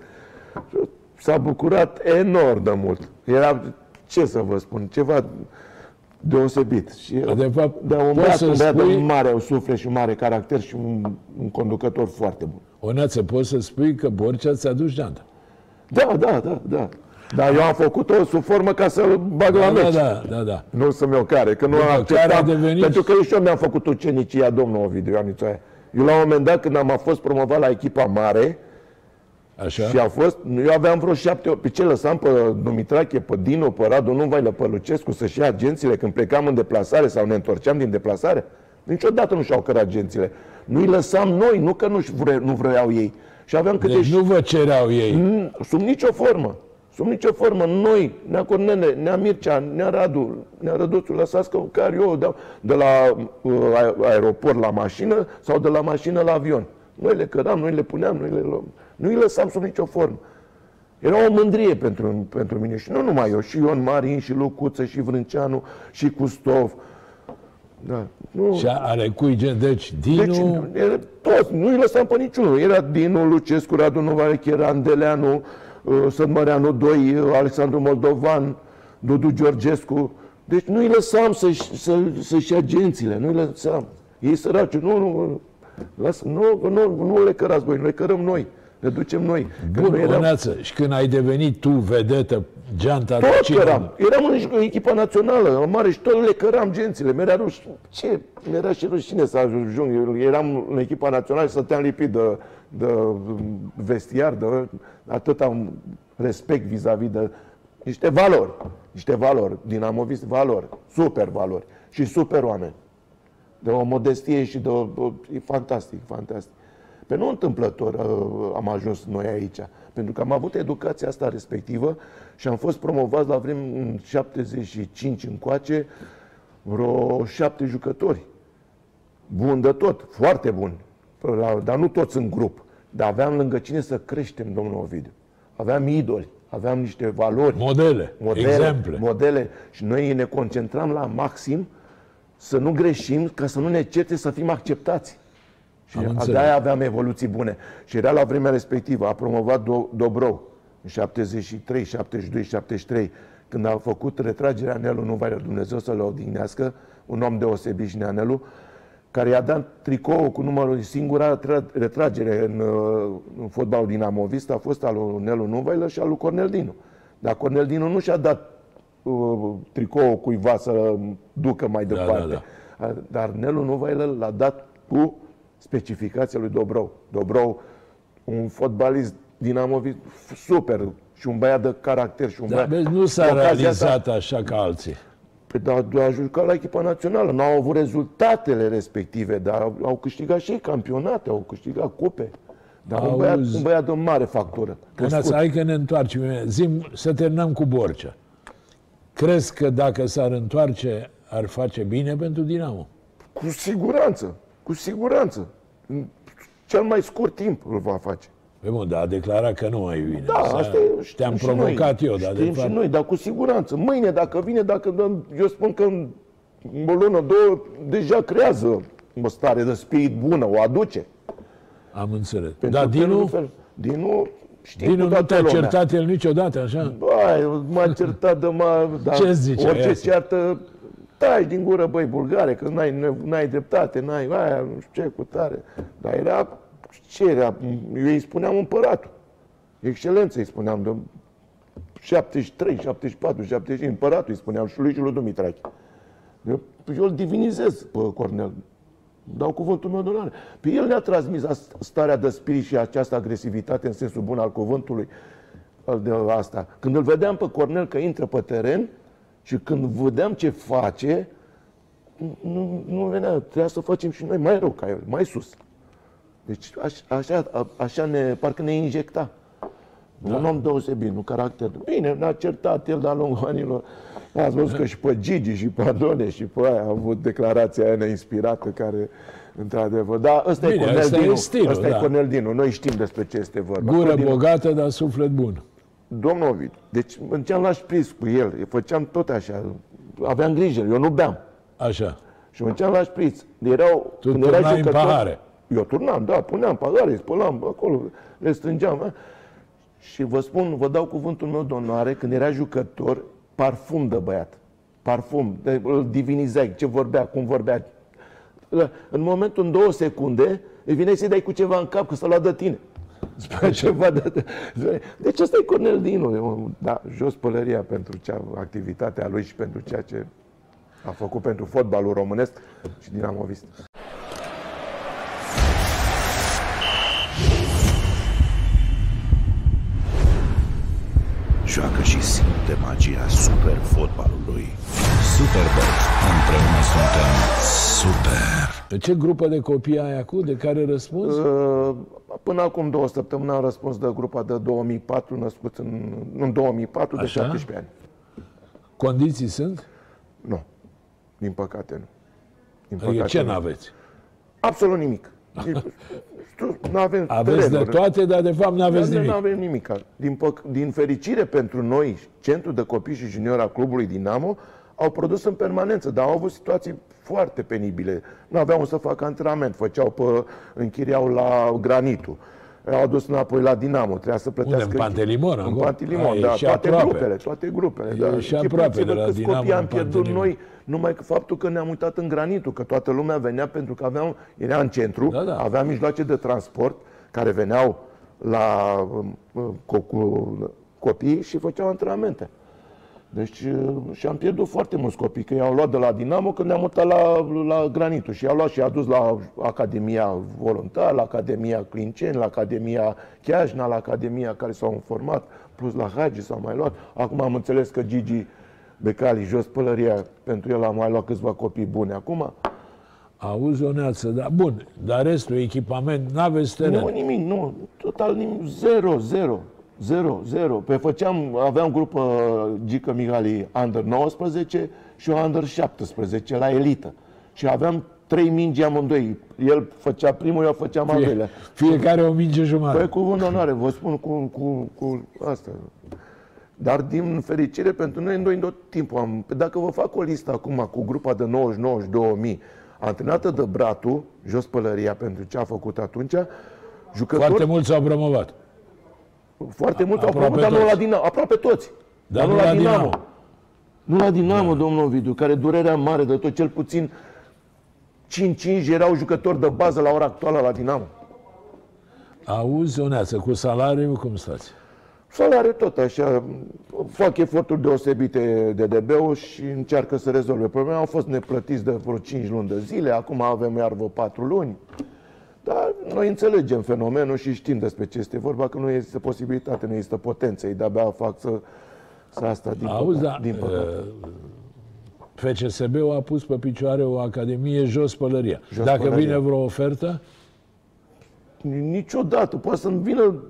S-a bucurat enorm de mult. Era, ce să vă spun, ceva deosebit. Și De fapt, de un poți băiat, să un băiat de spui- mare suflet și un mare caracter și un, un conducător foarte bun. Oneață, poți să spui că Borcea ți-a dus geanta. Da, da, da, da. Dar eu am făcut-o sub formă ca să-l bag la Da, meci. da, da, da. Nu să-mi o care, că nu După am care a acceptat, devenit- pentru că și eu mi-am făcut ucenicia domnul Ovidiu Ioanițoae. Eu la un moment dat, când am fost promovat la echipa mare, Așa? și a fost, eu aveam vreo șapte, pe ce lăsam pe Dumitrache, pe Dino, pe Radu, nu Vailă, pe Lucescu să-și ia agențiile când plecam în deplasare sau ne întorceam din deplasare? Niciodată nu și-au cărat agențiile. Nu-i lăsam noi, nu că nu, vre, nu vreau ei. Și aveam câte Deci nu vă cereau ei. Mm, Sub nicio formă. Sub nicio formă. Noi, Nea Cornele, Nea Mircea, Nea Radu, Nea Răduțu, lăsați că care eu dau de la uh, aer- aeroport la mașină sau de la mașină la avion. Noi le căram, noi le puneam, noi le luăm. Nu îi lăsam sub nicio formă. Era o mândrie pentru, pentru mine și nu numai eu, și Ion Marin, și Lucuță, și Vrânceanu, și Custov. Da. Nu, Și are cui gen, deci deci, Dinu, era, toți, nu-i lăsam pe niciunul. Era Dinu, Lucescu, Radu Novaleche, Andeleanu, uh, Sădmăreanu 2, uh, Alexandru Moldovan, Dudu Georgescu. Deci nu-i lăsam să-și, să, să-și ia agențiile, nu-i lăsam. Ei săraci, nu, nu, lasă, nu, nu, nu le cărați voi, le cărăm noi, le ducem noi. Că bun, noi eram- Oneață, și când ai devenit tu vedetă, geanta de tot cine? căram. Eram în echipa națională, în mare, și tot le căram gențile. Mi-era rușine. Ce? Mi-era și rușine să ajung. Eu eram în echipa națională și stăteam lipit de, de vestiar, de atâta respect vis-a-vis de niște valori. Niște valori. Dinamovist valori. Super valori. Și super oameni. De o modestie și de o... o e fantastic, fantastic. Pe nu întâmplător uh, am ajuns noi aici, pentru că am avut educația asta respectivă și am fost promovați la vreme în 75 încoace vreo șapte jucători. Bun de tot, foarte bun, La- dar nu toți în grup. Dar aveam lângă cine să creștem, domnul Ovidiu. Aveam idoli, aveam niște valori Modele, modele, exemple. modele și noi ne concentram la maxim să nu greșim, ca să nu ne certe să fim acceptați. Și Am de înțeles. aia aveam evoluții bune. Și era la vremea respectivă, a promovat Do- Dobrou în 73, 72, 73, când a făcut retragerea Nelu Nuvailă, Dumnezeu să le odihnească, un om deosebit și Neanelu, care i-a dat tricou cu numărul singura tra- retragere în, uh, în fotbalul dinamovist a fost al lui Nelu Nuvailă și al lui Cornel Dinu. Dar Cornel Dinu nu și-a dat uh, tricou cuiva să ducă mai da, departe. A- Dar Nelu Nuvailă l-a dat cu specificația lui Dobrou. Dobrou, un fotbalist dinamovist super și un băiat de caracter și un Dar băiat... vezi, nu s-a Ocazia asta- realizat așa ca alții. Păi, dar a jucat la echipa națională, nu au avut rezultatele respective, dar au, au câștigat și ei campionate, au câștigat cupe. Dar un băiat, Auzi. un băiat de mare factură. Până crescut. hai că ne întoarcem. Zim, să terminăm cu Borcea. Crezi că dacă s-ar întoarce, ar face bine pentru Dinamo? Cu siguranță, cu siguranță. În cel mai scurt timp îl va face. Pe bun, dar a declarat că nu mai vine. Da, Asta- asta e, știm Te-am și provocat noi. eu, dar de Știm fapt... și noi, dar cu siguranță. Mâine, dacă vine, dacă dăm, eu spun că în o lună, două, deja creează o stare de spirit bună, o aduce. Am înțeles. Pentru Dar felul Dinu, în fel. Dinu, știm Dinu cu nu toată te-a lumea. certat el niciodată, așa? Băi, m-a certat de mă... Dar [laughs] Ce zice Orice aia? ceartă, taci din gură, băi, bulgare, că n-ai, n-ai dreptate, n-ai aia, nu știu ce, cu tare. Dar era, ce era? Eu îi spuneam împăratul. Excelență îi spuneam, de 73, 74, 75, împăratul îi spuneam și lui și lui Dumitrache. Eu, eu îl divinizez pe Cornel. Dau cuvântul meu de onoare. Pe el ne-a transmis as- starea de spirit și această agresivitate în sensul bun al cuvântului al de asta. Când îl vedeam pe Cornel că intră pe teren și când vedeam ce face, nu, nu, nu venea, trebuia să facem și noi mai rău ca el, mai sus. Deci aș, așa, a- așa ne, parcă ne injecta. Da. Un om deosebit, un caracter. Bine, ne-a certat el de-a lungul anilor. Ați văzut că și pe Gigi, și pe Adone, și pe aia a avut declarația aia neinspirată care, într-adevăr, da, ăsta Bine, e Cornel ăsta e Dinu. stilul, ăsta da. e Cornel Dinu. Noi știm despre ce este vorba. Gură Dinu- bogată, dar suflet bun. Domnul Ovid, deci mergeam la șpriț cu el, îi făceam tot așa, aveam grijă, eu nu beam. Așa. Și mergeam la șpriț. Erau, Tu turnai în pahare. Eu turnam, da, puneam pahare, spălam acolo, le strângeam. A? Și vă spun, vă dau cuvântul meu de onoare, când era jucător, parfum de băiat. Parfum, de, îl divinizai, ce vorbea, cum vorbea. În momentul, în două secunde, îi vine să-i dai cu ceva în cap, că să-l de tine. Spune [laughs] ceva de... Deci ăsta e Cornel Dinu. Eu, Da, jos pălăria pentru cea, activitatea lui și pentru ceea ce a făcut pentru fotbalul românesc și dinamovist. Joacă și simte magia super fotbalului. Superbox. Împreună suntem super. De ce grupă de copii ai acum? De care răspunzi? Uh, Până acum două săptămâni am răspuns de grupa de 2004, născuți în, în 2004, de Așa? 17 ani. Condiții sunt? Nu. Din păcate nu. Din Adică ce nu. n-aveți? Absolut nimic. Nu avem Aveți de terenuri. toate, dar de fapt n-aveți Dar noi nimic. Nu avem nimic. Din, păc- din fericire pentru noi, centrul de copii și junior al clubului Dinamo, au produs în permanență, dar au avut situații foarte penibile. Nu aveau unde să facă antrenament, făceau pe, închiriau la granitul. Au adus înapoi la Dinamo, trebuia să plătească... Unde, în Pantelimon? În acolo? Pantelimon, A, e da, și toate aproape. grupele, toate grupele. E da. și aproape de la câți Dinamo copii am în pierdut Pantelimon. noi, numai că faptul că ne-am uitat în granitul, că toată lumea venea pentru că aveam, era în centru, Da, da. avea mijloace de transport care veneau la um, um, co- cu copii și făceau antrenamente. Deci uh, și am pierdut foarte mulți copii, că i-au luat de la Dinamo când ne-am mutat la, la Granitul și i-au luat și i-a dus la Academia Voluntar, la Academia Clinceni, la Academia Chiajna, la Academia care s-au format, plus la Hagi s-au mai luat. Acum am înțeles că Gigi Becali, jos pălăria, pentru el am mai luat câțiva copii buni acum. Auzi o neață, da. Bun, dar restul, echipament, n-aveți teren. Nu, nimic, nu, total nimic, zero, zero, zero, zero. Pe făceam, aveam grupă Gică Migali Under 19 și o Under 17 la elită. Și aveam trei mingi amândoi. El făcea primul, eu făceam al doilea. Fiecare o minge jumătate. Păi cuvânt de onoare, vă spun cu, cu, cu asta. Dar din fericire pentru noi, noi tot timpul am... Dacă vă fac o listă acum cu grupa de 99-2000, antrenată de Bratu, jos pălăria pentru ce a făcut atunci, jucători Foarte mulți s-au promovat. Foarte mult au Aproape făcut, dar nu toți. la Dinamo, aproape toți. Dar nu la Dinamo. Nu la Dinamo, domnul Ovidiu, care durerea mare de tot, cel puțin 5-5 erau jucători de bază la ora actuală la Dinamo. Auzi o neață, cu salariul cum stați? Salariul tot așa, fac eforturi deosebite de DB-ul și încearcă să rezolve problema. Au fost neplătiți de vreo 5 luni de zile, acum avem iar vreo 4 luni. Dar noi înțelegem fenomenul și știm despre ce este vorba, că nu există posibilitate, nu există potență, ei de-abia fac să, să asta din Auzi, da, păcate. Din păcate. uh, FCSB-ul a pus pe picioare o academie jos pălăria. Jos Dacă Pălăria. vine vreo ofertă, Niciodată. Poate să-mi vină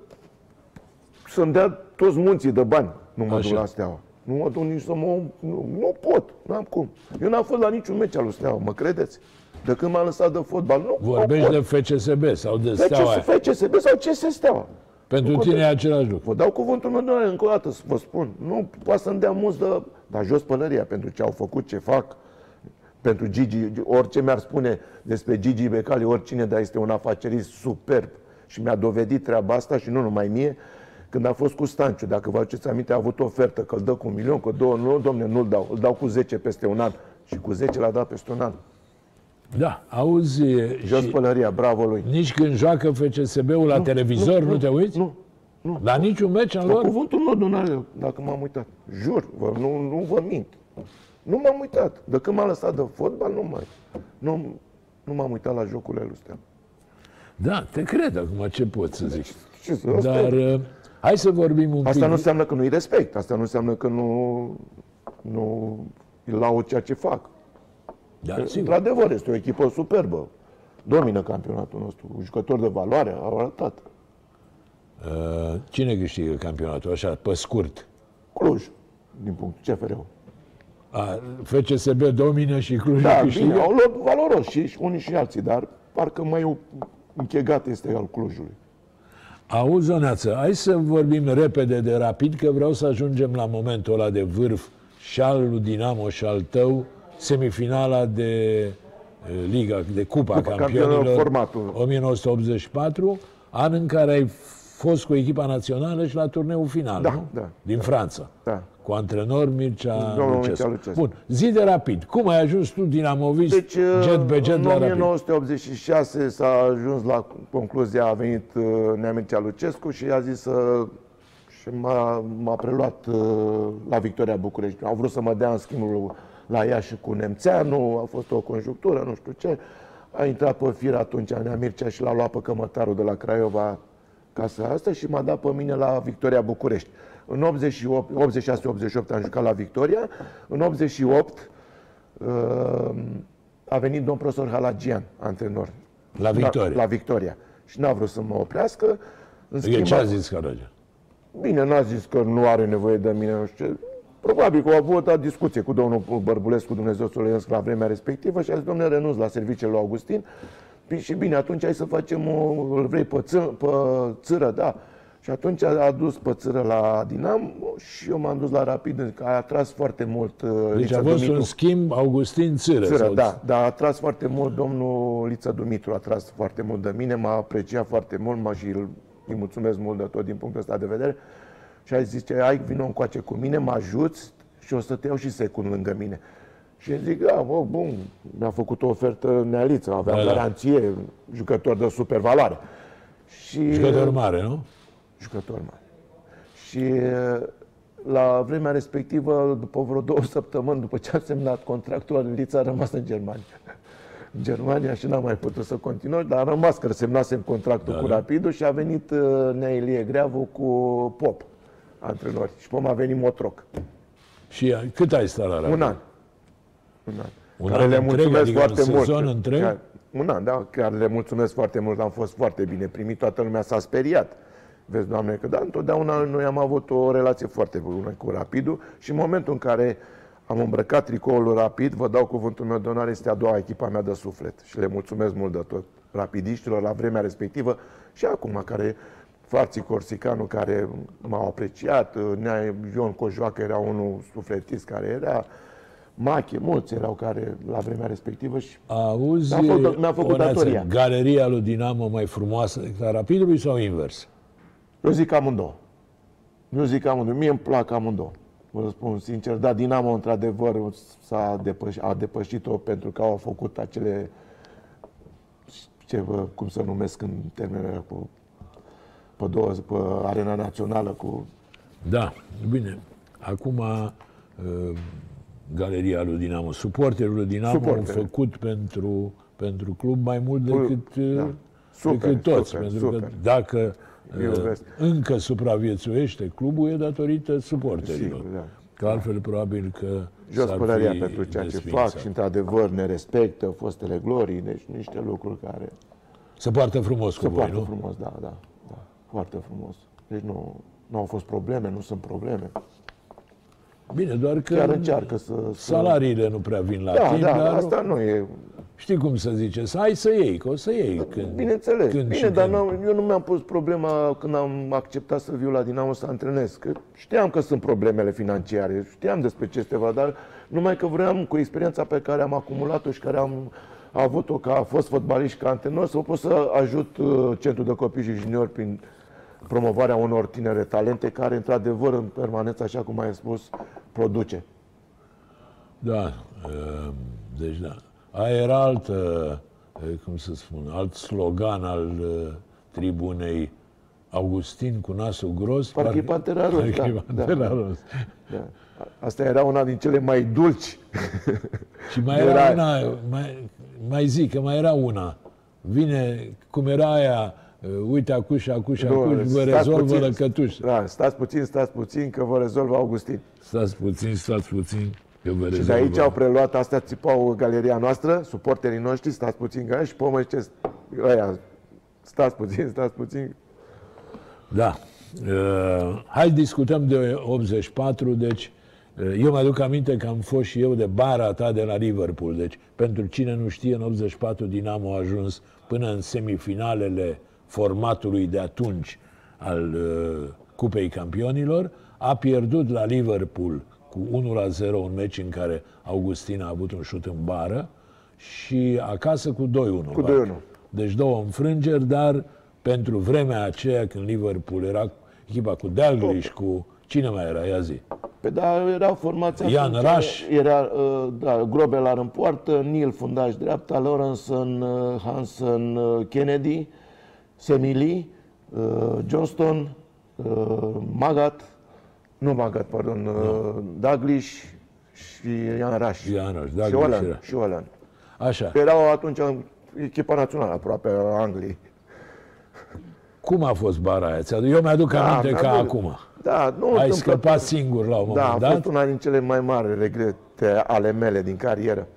să-mi dea toți munții de bani. Nu mă Așa. duc la Steaua. Nu mă duc nici să mă... Nu, nu pot. N-am cum. Eu n-am fost la niciun meci al lui Steaua, mă credeți? De când m-am lăsat de fotbal. Nu, vorbești nu de FCSB sau de pot. Steaua. FCS, FCSB sau CS Steaua. Pentru Nu tine e contează. același lucru. Vă dau cuvântul meu de onoare încă o dată să vă spun. Nu poate să-mi dea mulți de... Dar jos pălăria pentru ce au făcut, ce fac. Pentru Gigi, orice mi-ar spune despre Gigi Becali, oricine, dar este un afacerist superb. Și mi-a dovedit treaba asta și nu numai mie, când a fost cu Stanciu. Dacă vă aduceți aminte, a avut o ofertă că îl dă cu un milion, că două, nu, domne, nu-l dau. Îl dau cu 10 peste un an. Și cu 10 l-a dat peste un an. Da, auzi, Jos și pălăria, bravo lui. nici când joacă FCSB-ul la televizor nu, te uiți? Nu, nu. La niciun meci al La lor? cuvântul meu de onoare, dacă m-am uitat. Jur, vă, nu, nu vă mint. Nu m-am uitat. De când m-am lăsat de fotbal, nu mai. Nu, nu m-am uitat la jocurile lui Stean. Da, te cred acum, ce pot să zic. Ce să, asta, Dar e. uh, hai să vorbim un asta pic. nu înseamnă că nu-i respect. Asta nu înseamnă că nu, nu îi laud ceea ce fac. Da, sigur. Într-adevăr, este o echipă superbă. Domină campionatul nostru. Un jucător de valoare, au arătat. Uh, Cine câștigă campionatul? Așa, pe scurt. Cluj, din punctul CFR-ul. A, FCSB domină și Cluj Da, câștigă? bine, au luat valoros și și unii și alții, dar parcă mai închegat este al Clujului. Auzi, Zoneață, hai să vorbim repede de rapid, că vreau să ajungem la momentul ăla de vârf și al lui Dinamo și al tău, semifinala de eh, Liga, de Cupa Cupa Campionilor, Campionilor, formatul. 1984, an în care ai fost cu echipa națională și la turneul final, Da, nu? da. Din Franța. Da. Cu antrenor Mircea Domnul Lucescu. Mircea Lucescu. Bun, zi de rapid. Cum ai ajuns tu dinamovist, Deci, jet pe jet în la rapid? 1986 s-a ajuns la concluzia, a venit uh, Nea Mircea Lucescu și a zis să și m-a, m-a preluat uh, la Victoria București. Au vrut să mă dea în schimbul la Iași cu Nemțeanu, a fost o conjunctură, nu știu ce. A intrat pe fir atunci Nea Mircea și l-a luat pe cămătarul de la Craiova casa asta și m-a dat pe mine la Victoria București. În 86-88 am jucat la Victoria, în 88 uh, a venit domn profesor Halagian, antrenor. La Victoria. La, la Victoria. Și n-a vrut să mă oprească. În Adică schimb, ce a zis Caragia? Bine, n-a zis că nu are nevoie de mine, nu știu ce. Probabil că au avut o discuție cu domnul Bărbulescu, Dumnezeu să o le la vremea respectivă și a zis, domnule, renunț la serviciile lui Augustin Pi- și bine, atunci hai să facem o, îl vrei pe, ță, pe țără, da. Și atunci a adus pățără la Dinamo și eu m-am dus la Rapid, că a atras foarte mult uh, Deci Lița a fost Dumitru. un schimb Augustin Țără. Țără, sau- da, dar a atras foarte mult domnul Lița Dumitru, a atras foarte mult de mine, m-a apreciat foarte mult, mă și îl- îi mulțumesc mult de tot din punctul ăsta de vedere. Și a zis, hai, vină încoace cu mine, mă ajuți și o să te iau și secund lângă mine. Și zic, da, bă, bun, mi-a făcut o ofertă nealiță, aveam Da, da. garanție, jucător de super valoare. Și, Jucător mare, nu? jucător mare. Și uh, la vremea respectivă, după vreo două săptămâni, după ce a semnat contractul, Lița a rămas în Germania. În [laughs] Germania și n-am mai putut să continuăm, dar a rămas că semnasem contractul Da, cu da. Rapidul și a venit uh, Nea Ilie Greavu cu Pop, antrenori. Și Pop a venit Motroc. Și cât ai stat la Rapid? Un an. Un an. Un care an le întreg, mulțumesc adică foarte un mult. sezon întreg? Chiar- Un an, da, chiar le mulțumesc foarte mult, am fost foarte bine primit, toată lumea s-a speriat. Vezi, Doamne, că da, întotdeauna noi am avut o relație foarte bună cu Rapidul și în momentul în care am îmbrăcat tricoul lui Rapid, vă dau cuvântul meu de onoare, este a doua echipa mea de suflet și le mulțumesc mult de tot rapidiștilor la vremea respectivă și acum care Farții Corsicanu care m-au apreciat, Nea Ion Cojoacă era unul sufletist care era, Mache, mulți erau care la vremea respectivă și Auzi, Mi-a făcut- mi-a făcut Oneață, datoria. Galeria lui Dinamo mai frumoasă decât a Rapidului sau invers? Eu zic amândouă. Eu zic amândouă. Mie îmi plac amândouă. Vă spun sincer, da, Dinamo într-adevăr s-a depăș- a depășit-o pentru că au făcut acele ce vă, cum să numesc în termenele cu pe, două, pe arena națională cu Da, bine. Acum, uh, Galeria lui Dinamo, suporterul lui Dinamo au Suportere. făcut pentru, pentru club mai mult decât, da. da. Super, decât toți. super, pentru că super. dacă Eu uh, vezi. încă supraviețuiește clubul, e datorită suporterilor. Sigur, da. Că altfel, probabil că jos s-ar părerea fi pentru ceea ce desfințat. fac și într-adevăr ne respectă fostele glorii, deci niște lucruri care Se poartă frumos cu se voi, poartă nu? frumos, da, da, da, foarte frumos. Deci nu, nu au fost probleme, nu sunt probleme. Bine, doar că Chiar încearcă să... să... salariile nu prea vin la Da, timp, da, dar asta nu e... știi cum să zice, să ai să iei, că o să iei. Când, Bineînțeles. când și Bine, dar când. n-am- eu nu mi-am pus problema când am acceptat să viu la Dinamo să antrenez. Că știam că sunt problemele financiare, știam despre ce este vorba, dar numai că vreau cu experiența pe care am acumulat-o și care am avut-o ca a fost fotbalist și ca antrenor, să pot să ajut uh, Centrul de Copii și Juniori prin promovarea unor tinere talente care, într-adevăr, în permanență, așa cum ai spus, produce. Da, uh, deci da. Aia era altă, uh, cum să spun, alt slogan al uh, tribunei Augustin cu nasul gros. Parcă e Pantera Roz, Parcă da, e da, Pantera da. Roz. Da. Asta era una din cele mai dulci. Și mai Era- era una, mai, mai zic că mai era una. Vine, cum era aia, uh, uite acu și acu și acu, vă stați rezolvă puțin. lăcătuș. Da, stați puțin, stați puțin, că vă rezolvă Augustin. Stați puțin, stați puțin, că vă Și de rezolvă. aici au preluat, astea țipau galeria noastră, suporterii noștri, stați puțin, că și pe urmă ce ăia, stați puțin, stați puțin. Da. Uh, hai discutăm de 84, deci uh, eu mi-aduc aminte că am fost și eu de bara ta de la Liverpool. Deci, pentru cine nu știe, în 84 Dinamo a ajuns până în semifinalele formatului de atunci al uh, Cupei Campionilor. A pierdut la Liverpool cu 1 la 0 un meci în care Augustin a avut un șut în bară și acasă cu 2-1. Cu parcă. 2-1. Deci două înfrângeri, dar pentru vremea aceea când Liverpool era echipa cu Dalglish, cu cine mai era, ia zi. Pe da, era formația Ian atunci, Rush. Era, uh, da, Grobelar în poartă, Neil fundaș dreapta, Lawrenson, uh, Hansen, uh, Kennedy, Semili, uh, Johnston, uh, Magat, nu Magat, pardon, uh, Daglish și Ian Rush. Ian Rush, și Dalglish Olan, era. și Olan. Așa. Erau atunci echipa națională aproape a Angliei. Cum a fost bara aia? Ți-adu- Eu mi-aduc aminte mi-a ca adus- acum. Da, nu Ai întâmplător. scăpat singur la un Da, a moment dat. fost una din cele mai mari regrete ale mele din carieră.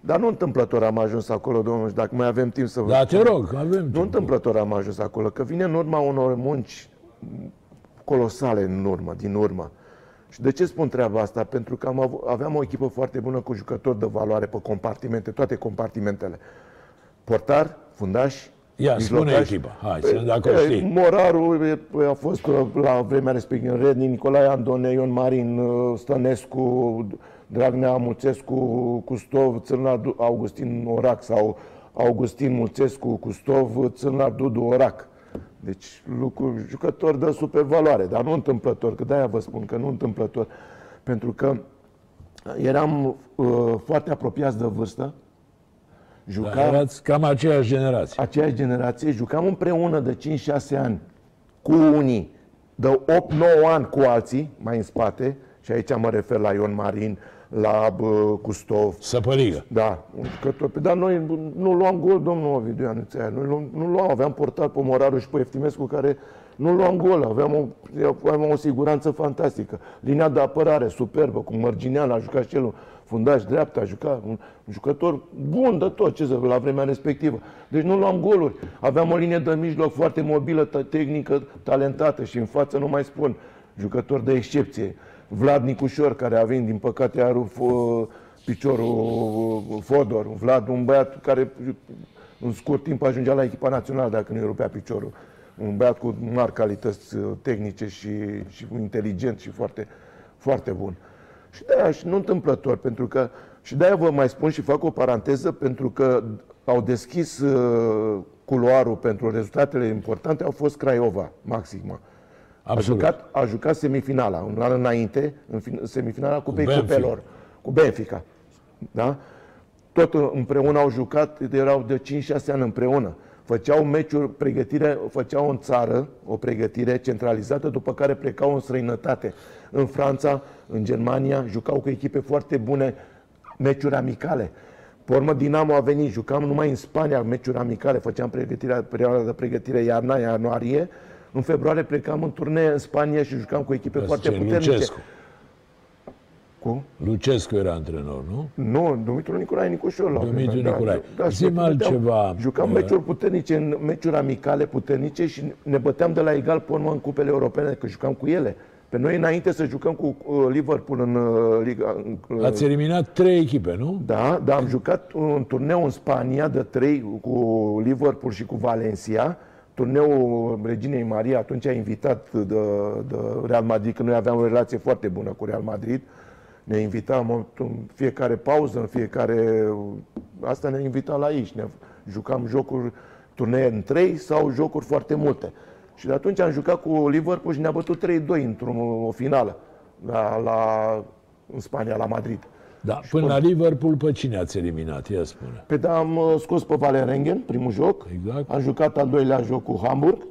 Dar nu întâmplător am ajuns acolo, domnul, și dacă mai avem timp să vă Da, te rog, avem Nu timp. întâmplător am ajuns acolo, că vine în urma unor munci colosale în urmă, din urmă. Și de ce spun treaba asta? Pentru că am avut, aveam o echipă foarte bună cu jucători de valoare pe compartimente, toate compartimentele. Portar, fundaș, Ia, spune mijlocași. echipa. Hai, să Păi, dacă e, știi. Moraru e, a fost uh, la vremea respectivă în Redni, Nicolae Andone, Ion Marin, uh, Stănescu, Dragnea Mulțescu, Custov, Țârnar, Du- Augustin Orac sau Augustin Mulțescu, Custov, Țârnar, Dudu, Orac. Deci lucru, jucător de super valoare, dar nu întâmplător, că de-aia vă spun că nu întâmplător. Pentru că eram uh, foarte apropiați de vârstă, jucam, Da, erați cam aceeași generație. aceeași generație, jucam împreună de 5-6 ani cu unii, de 8-9 ani cu alții, mai în spate, și aici mă refer la Ion Marin, la bă, Custov, Săpăligă. da, un jucător. Pe- Dar noi nu luam gol, domnul Ovidiu Ianuțea. Noi nu, nu luam, aveam portat pe Moraru și pe Eftimescu care nu luam gol, aveam o, aveam o siguranță fantastică. Linia de apărare superbă, cu Mărginean, a jucat și el un fundaș dreapta, a jucat un, un jucător bun de tot ce să, la vremea respectivă. Deci nu luam goluri. Aveam o linie de mijloc foarte mobilă, t- tehnică, talentată și în față nu mai spun, jucător de excepție. Vlad Nicușor, care a venit, din păcate, a rupt uh, piciorul uh, Fodor. Vlad, un băiat care în scurt timp ajungea la echipa națională dacă nu-i rupea piciorul. Un băiat cu mari calități uh, tehnice și, și inteligent și foarte, foarte bun. Și de-aia și nu întâmplător, pentru că și de-aia vă mai spun și fac o paranteză, pentru că au deschis uh, culoarul pentru rezultatele importante, au fost Craiova, Maxima. A Absolut. jucat, a jucat semifinala, un an înainte, în fin- semifinala Cupei Benfica. Cupelor, cu Benfica. Da? Tot împreună au jucat, erau de 5-6 ani împreună. Făceau meciuri, pregătire, făceau în țară o pregătire centralizată, după care plecau în străinătate. În Franța, în Germania, jucau cu echipe foarte bune, meciuri amicale. Pe urmă, Dinamo a venit, jucam numai în Spania meciuri amicale, făceam pregătirea, perioada de pregătire iarna, ianuarie. În februarie plecam în turnee în Spania și jucam cu echipe foarte Zice, puternice. Lucescu. Cu? Lucescu era antrenor, nu? Nu, Dumitru Nicolae Nicușor. la Dumitru vremea, Nicolae. și Zi-mi ne puteam- altceva. Jucam Uh, meciuri puternice, în meciuri amicale puternice și ne băteam de la egal pe urmă în cupele europene, că jucam cu ele. Pe noi înainte să jucăm cu uh, Liverpool în uh, Liga... în, uh, Ați eliminat trei echipe, nu? da, dar am jucat un turneu în Spania de trei cu Liverpool și cu Valencia. Turneul Reginei Maria atunci a invitat de, de Real Madrid, că noi aveam o relație foarte bună cu Real Madrid. Ne invitam în fiecare pauză, în fiecare... Asta ne invita la aici. Ne jucam jocuri, turnee în trei sau jocuri foarte multe. Și de atunci am jucat cu Liverpool și ne-a bătut 3-2 într-o finală la, la, în Spania, la Madrid. Da, până la Liverpool, pe cine ați eliminat? Ia spune. Pe da, am uh, scos pe Valerengen, primul joc. Exact. Am jucat al doilea joc cu Hamburg.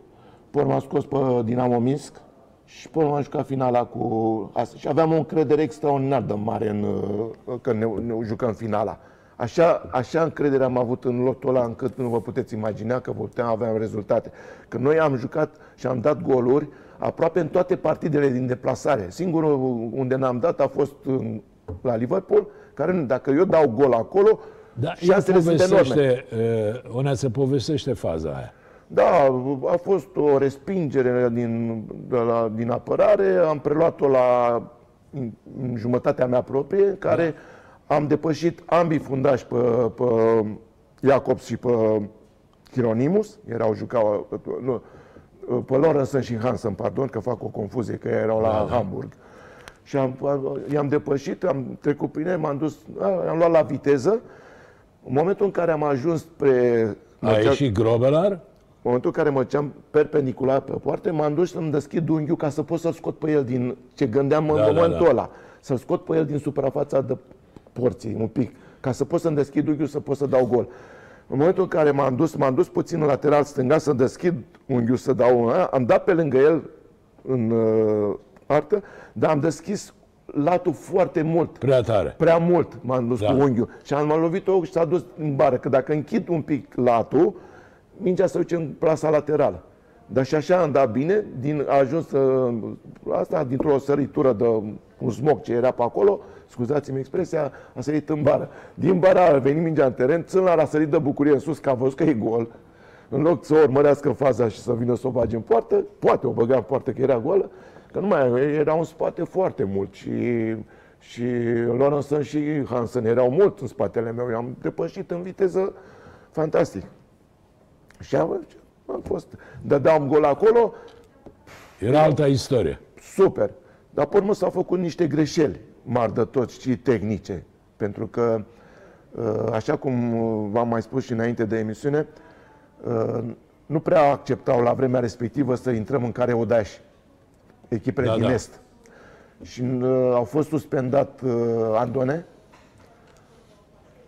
Pe urmă am scos pe Dinamo Minsk. Și pe urmă am jucat finala cu asta. Și aveam o încredere extraordinar de mare în, uh, că ne, ne jucăm finala. Așa, așa încredere am avut în lotul ăla încât nu vă puteți imagina că puteam avea rezultate. Că noi am jucat și am dat goluri aproape în toate partidele din deplasare. Singurul unde n-am dat a fost în, la Liverpool, care dacă eu dau gol acolo, Da, ea șansele sunt enorme. povestește, uh, Onea se povestește faza aia. Da, a fost o respingere din, de la, din apărare, am preluat-o la în, în jumătatea mea proprie, în care am depășit ambii fundași pe, pe Jacobs și pe Hieronymus, erau jucau, nu, pe Lorenzen și Hansen, pardon, că fac o confuzie, că erau la Hamburg. Și am, i-am depășit, am trecut prin ei, m-am dus, am luat la viteză. În momentul în care am ajuns spre... A ieșit Grobelar? În momentul în care mă ceam perpendicular pe poartă, m-am dus să-mi deschid unghiul ca să pot să-l scot pe el din ce gândeam Da, în da, momentul da. ăla. Să-l scot pe el din suprafața de porții, un pic, ca să pot să-mi deschid unghiul să pot să dau gol. În momentul în care m-am dus, m-am dus puțin în lateral stânga să deschid unghiul să dau un am dat pe lângă el în uh, artă, dar am deschis latul foarte mult. Prea tare. Prea mult m-am dus Da. cu unghiul și am m-am lovit-o și s-a dus în bară. Că dacă închid un pic latul, mingea se duce în plasa laterală. Dar și așa am dat bine, din, a ajuns uh, asta dintr-o săritură de un smoc ce era pe acolo, scuzați-mi expresia, a sărit în bară. Din bara a venit mingea în teren, Țânlar a sărit de bucurie în sus, că a văzut că e gol. În loc să urmărească faza și să vină să o bage în poartă, poate o băga în poartă că era goală, că nu mai era în spate foarte mult și și Lorenzen și Hansen erau mult în spatele meu. I-am depășit în viteză fantastic. Și am, am fost, dădeam gol acolo, Era alta istorie. super. Dar pe urmă s-au făcut niște greșeli mari de tot și tehnice. Pentru că, uh, așa cum uh, v-am mai spus și înainte de emisiune, uh, nu prea acceptau la vremea respectivă să intrăm în care odași echipele Da, din da. Est. Și uh, au fost suspendat uh, Andone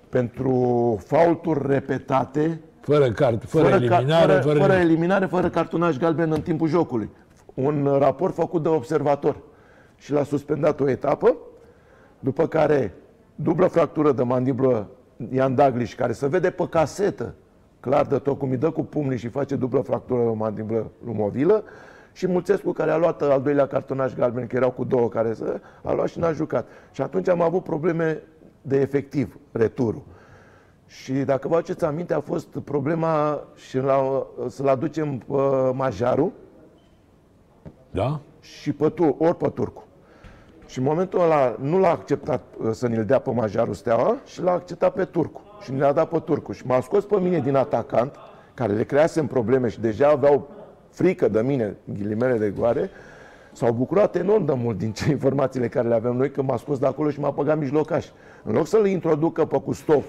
pentru faulturi repetate Fără, cart, fără, ca- eliminare, fără, fără, fără nimic. eliminare, fără cartonaj galben în timpul jocului. Un uh, raport făcut de observator. Și l-a suspendat o etapă, după care dublă fractură de mandiblă Ian Daglish, care se vede pe casetă, clar de tot cum îi dă cu pumnii și face dublă fractură de mandiblă lumovilă, și Mulțescu, care a luat al doilea cartonaj galben, că erau cu două care să, a luat și n-a jucat. Și atunci am avut probleme de efectiv, returul. Și dacă vă aduceți aminte, a fost problema și la, să-l aducem pe Majaru Da? și pe tu, ori pe Turcu. Și în momentul ăla nu l-a acceptat uh, să ne-l dea pe Majaru Steaua și l-a acceptat pe Turcu. Și ne-a dat pe Turcu. Și m-a scos pe mine din atacant, care le creasem probleme și deja aveau frică de mine, ghilimele de goare, s-au bucurat enorm de mult din ce [laughs] informațiile care le aveam noi, că m-a scos de acolo și m-a băgat mijlocaș. În loc să-l introducă pe Custov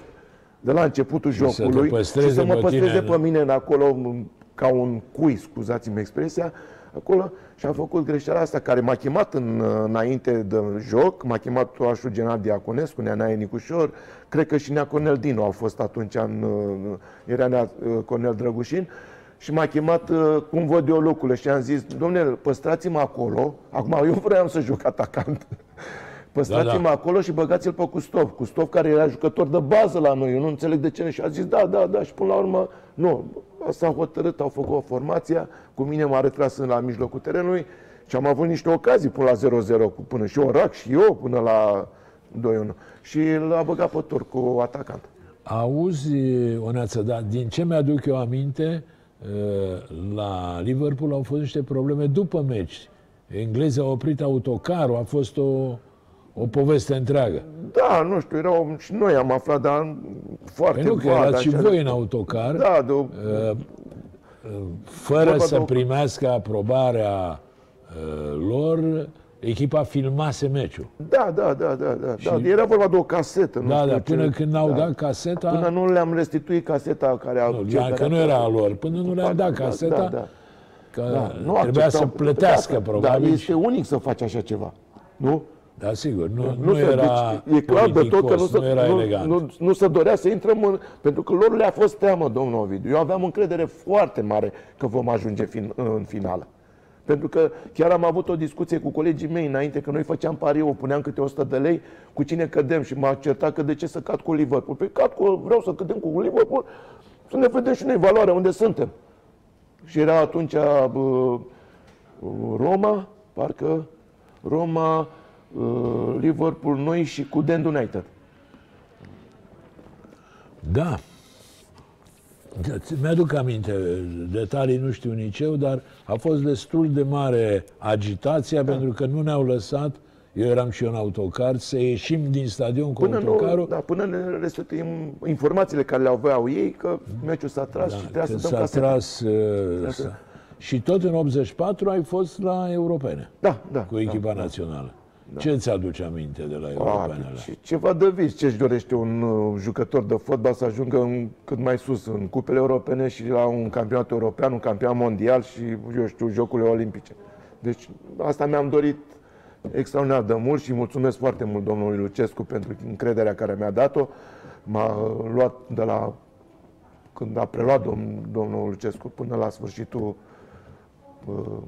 de la începutul să te jocului păstreze și să mă pe păstreze tine, pe mine în acolo m- ca un cui, scuzați-mi expresia, acolo și am făcut greșeala asta care m-a chemat în, înainte de joc, m-a chemat toașul general Diaconescu, Neanae Nicușor, cred că și Nea Cornel Dinu au fost atunci în, era Nea Cornel Drăgușin și m-a chemat uh, cum văd eu lucrurile și am zis, domnule, păstrați-mă acolo, acum eu vreau să joc atacant, [laughs] Păstrați-mă Da, da. acolo și băgați-l pe Custov. Custov care era jucător de bază la noi. Eu nu înțeleg de ce. Și a zis da, da, da. Și până la urmă, nu. S-a hotărât, au făcut o formație. Cu mine m-a retras în la mijlocul terenului și am avut niște ocazii până la 0-0. cu- Până și Orac și eu până la 2-1. Și l-a băgat pe tur cu atacant. Auzi, Oneață, dar din ce mi-aduc eu aminte, uh, la Liverpool au fost niște probleme după meci. Englezii au oprit autocarul, a fost o, o poveste întreagă. Da, nu știu, erau, și noi am aflat, dar foarte Păi nu, că vaag, erați și așa. voi în autocar, Da, de, o- fără vorba să de o- primească aprobarea uh, lor, echipa filmase meciul. da, da, da, da, da, da. Era vorba de o casetă. Nu Da, știu da, ce- până când n-au da. dat caseta, Până nu le-am restituit caseta care a... nu, cei da, care că nu a- era a lor, până nu le-am dat Da, caseta, Da, da. că Da, nu trebuia să acceptam- plătească, da, probabil. Dar este unic să faci așa ceva. Nu? Da, sigur, nu, nu, nu se- era deci, e clar de tot că nu politicos, se, nu era nu, elegant. nu, nu se dorea să intrăm în... Pentru că lor le-a fost teamă, domnul Ovidiu. Eu aveam încredere foarte mare că vom ajunge fin, în finală. Pentru că chiar am avut o discuție cu colegii mei înainte, că noi făceam pariu, puneam câte 100 de lei, cu cine cădem și m-a certat că de ce să cad cu Liverpool. Păi cad cu, vreau să cădem cu Liverpool, să ne vedem și noi valoarea unde suntem. Și era atunci uh, Roma, parcă Roma, uh, Liverpool, noi și cu Dend United. Da. Da, ți- Mi-aduc aminte, detalii nu știu nici eu, dar a fost destul de mare agitația Da. pentru că nu ne-au lăsat, eu eram și eu în autocar, să ieșim din stadion cu Până, nu, autocarul. da, până ne restituim informațiile care le aveau ei, că meciul s-a tras și trebuia când să dăm s-a caseta. tras... uh, s-a- Și tot în 84 ai fost la europene, Da, da. cu echipa națională. Ce ți aduce aminte de la da. europenele? Și ceva de vis, ce-și dorește un uh, jucător de fotbal să ajungă în, cât mai sus în cupele europene și la un campionat european, un campionat mondial și, eu știu, jocurile olimpice. Deci asta mi-am dorit extraordinar de mult și mulțumesc foarte mult domnului Lucescu pentru încrederea care mi-a dat-o. M-a uh, luat de la când a preluat domn, domnul Lucescu până la sfârșitul uh,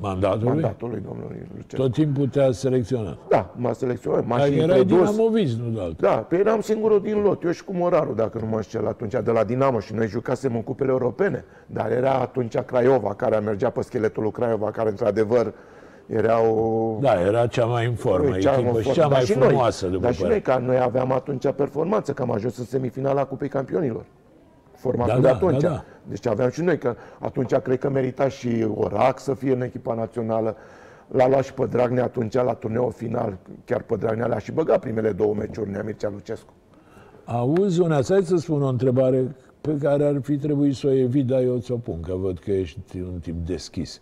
Mandatului? mandatului domnului Lucescu. Tot timpul te-a selecționat. Da, m-a selecționat, m-a Dar și erai introdus. dinamovist, nu de altă. Da, pe eram singurul din lot, eu și cu Moraru, dacă nu mă înșel atunci, de la Dinamo și noi jucasem în cupele europene, dar era atunci Craiova, care mergea pe scheletul lui Craiova, care într-adevăr era o... Da, era cea mai în formă cea echipă mai și for- cea dar mai și frumoasă, noi, după Dar și noi, părerea. ca noi aveam atunci performanță, că am ajuns în semifinala Cupei Campionilor. Formatul Da, de da, atunci. da, da. Deci aveam și noi, că atunci cred că merita și Orac să fie în echipa națională. L-a luat și pe Dragnea atunci la turneul final, chiar pe Dragnea le-a și băgat primele două meciuri Nea Mircea Lucescu. Auzi, una, hai să spun o întrebare pe care ar fi trebuit să o evit, dar eu ți-o pun, că văd că ești un tip deschis.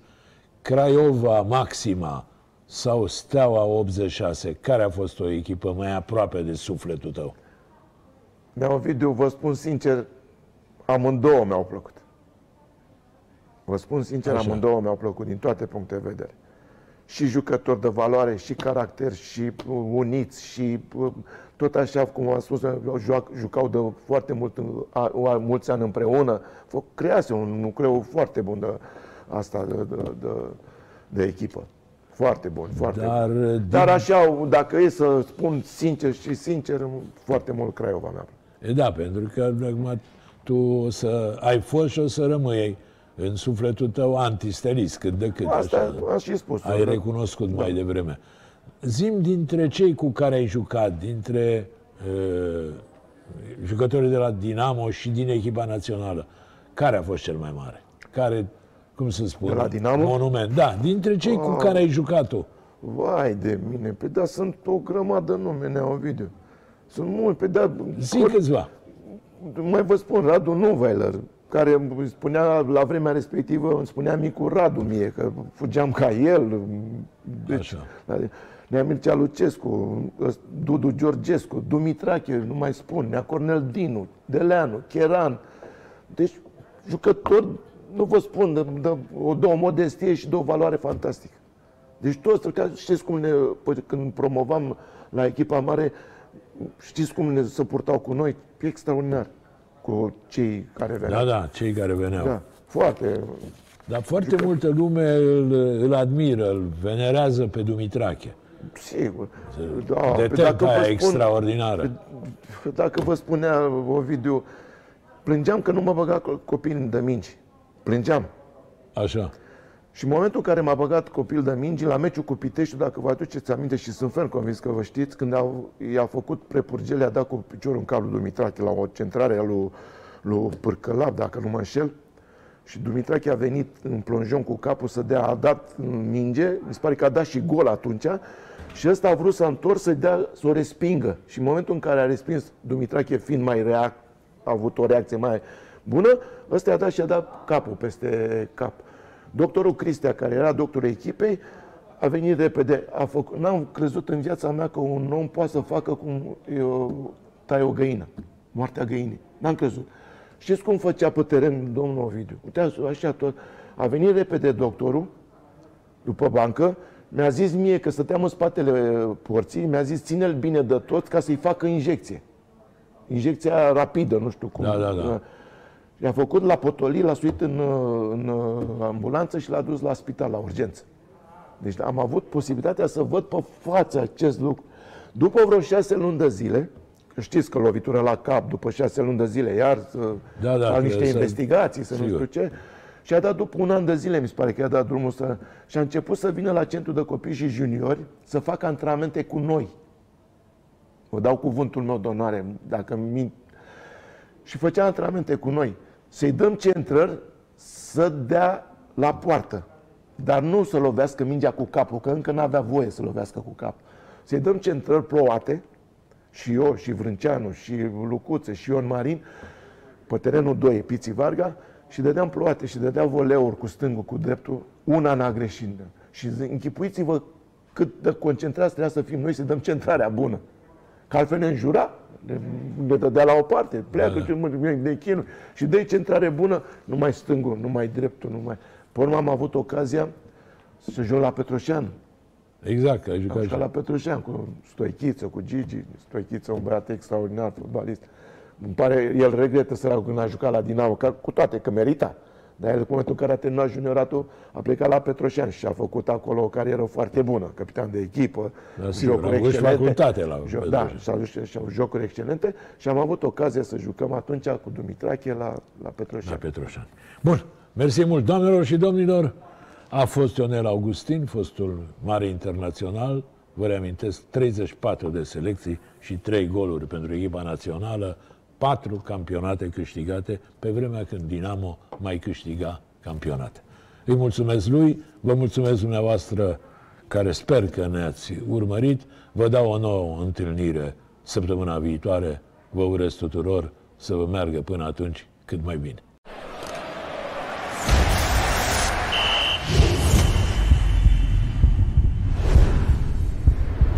Craiova Maxima sau Steaua 86, care a fost o echipă mai aproape de sufletul tău? Mi-au video, vă spun sincer, amândouă mi-au plăcut. Vă spun sincer, Așa. amândouă mi-au plăcut din toate puncte de vedere. Și jucători de valoare, și caracter, și uh, uniți, și uh, tot așa, cum am spus, joac, jucau de foarte mult, în- a, a, mulți ani împreună. Fă- Crease un nucleu foarte bun de asta, de, de, de, de echipă. Foarte bun, foarte Dar, bun. din- Dar așa, dacă e să spun sincer și sincer, foarte mult Craiova mea. E da, pentru că acum tu o să ai fost și o să rămâi în sufletul tău antistelist, cât de cât. Asta așa. am și spus. Ai recunoscut mai devreme. Zim dintre cei cu care ai jucat, dintre uh, jucătorii de la Dinamo și din echipa națională, care a fost cel mai mare? Care, cum să spun, De la Dinamo? monument. Da, dintre cei cu care ai jucat tu. Vai de mine, pe da, sunt o grămadă nume, Neo video. Sunt mulți, pe da, Zi câțiva. Mai vă spun, Radu Novailer, care îmi spunea la vremea respectivă, îmi spunea micul Radu mie, că fugeam ca el. Deci, Așa. Nea Mircea Lucescu, Dudu Georgescu, Dumitrache, nu mai spun, Nea Cornel Dinu, Deleanu, Cheran. Deci, jucători, nu vă spun, de, de, o, de o modestie și de o valoare fantastică. Deci toți, că știți cum ne, păi, când promovam la echipa mare, știți cum ne se purtau cu noi? Extraordinar. Cu cei care veneau. Da, da, cei care veneau. da. Foarte. Dar foarte multă lume îl, îl admiră, îl venerează pe Dumitrache. Sigur. Da, De pe dacă aia vă spun- extraordinară. Dacă vă spunea Ovidiu, plângeam că nu mă băga co- copil de mingi. Plângeam. Așa. Și în momentul în care m-a băgat copil de mingi, la meciul cu Piteștiul, dacă vă aduceți aminte și sunt ferm convins că vă știți, când a, i-a făcut prepurgele, a dat cu piciorul în cap lui Dumitrache la o centrare a lui, lui Pârcălap, dacă nu mă înșel, și Dumitrache a venit în plonjon cu capul să dea, a dat în minge, mi se pare că a dat și gol atunci, și ăsta a vrut să întors să dea, să o respingă. Și în momentul în care a respins, Dumitrache fiind mai reac, a avut o reacție mai bună, ăsta i-a dat și a dat capul peste cap. Doctorul Cristea, care era doctorul echipei, a venit repede. A făcut, n-am crezut în viața mea că un om poate să facă cum eu, tai o găină. Moartea găinii. N-am crezut. Știți cum făcea pe teren domnul Ovidiu? Uite, așa tot. A venit repede doctorul, după bancă, mi-a zis mie că stăteam în spatele porții, mi-a zis ține-l bine de tot ca să-i facă injecție. Injecția rapidă, nu știu cum. Da, da, da. I-a făcut la potoli, l-a suit în, în ambulanță și l-a dus la spital, la urgență. Deci am avut posibilitatea să văd pe față acest lucru. După vreo șase luni de zile, că știți că lovitură la cap, după șase luni de zile, iar să Da, da, fac că niște să- investigații, să nu Sigur. știu ce. Și a dat după un an de zile, mi se pare că i-a dat drumul să... Și a început să vină la centru de copii și juniori să facă antrenamente cu noi. Vă dau cuvântul meu de onoare, dacă mint. Și făcea antrenamente cu noi. Să-i dăm centrări să dea la poartă. Dar nu să lovească mingea cu capul, că încă n-avea voie să lovească cu capul. Să-i dăm centrări plouate, și eu, și Vrânceanu, și Lucuță, și Ion Marin, pe terenul 2, Piții Varga, și dădeam ploate și dădea voleuri cu stângul, cu dreptul, una n-a greșit. Și zi- închipuiți-vă cât de concentrați trebuia să fim noi să dăm centrarea bună. Că altfel ne înjura, ne, ne dădea la o parte, pleacă Da, da, da. de chinuri. Și dă centrare bună, nu mai stângul, nu mai dreptul, nu mai... Pe urmă am avut ocazia să joc la Petroșean. Exact, că ai Am jucat și... jucat la Petroșean cu Stoichiță, cu Gigi. Stoichiță, un băiat extraordinar, fotbalist. Îmi pare, el regretă săracul când a jucat la Dinamo, că, cu toate că merita. Dar el, în momentul în care a terminat junioratul, a plecat la Petroșean și a făcut acolo o carieră foarte bună. Capitan de echipă, Da, sigur, a avut și facultate la Jo- Petroșan. Da, și a avut și- și au jocuri excelente și am avut ocazia să jucăm atunci cu Dumitrache la, la Petroșan. La Petroșani. Bun, mersi mult, doamnelor și domnilor. A fost Ionel Augustin, fostul mare internațional. Vă reamintesc, 34 de selecții și 3 goluri pentru echipa națională, 4 campionate câștigate, pe vremea când Dinamo mai câștiga campionate. Îi mulțumesc lui, vă mulțumesc dumneavoastră care sper că ne-ați urmărit. Vă dau o nouă întâlnire săptămâna viitoare. Vă urez tuturor să vă meargă până atunci cât mai bine.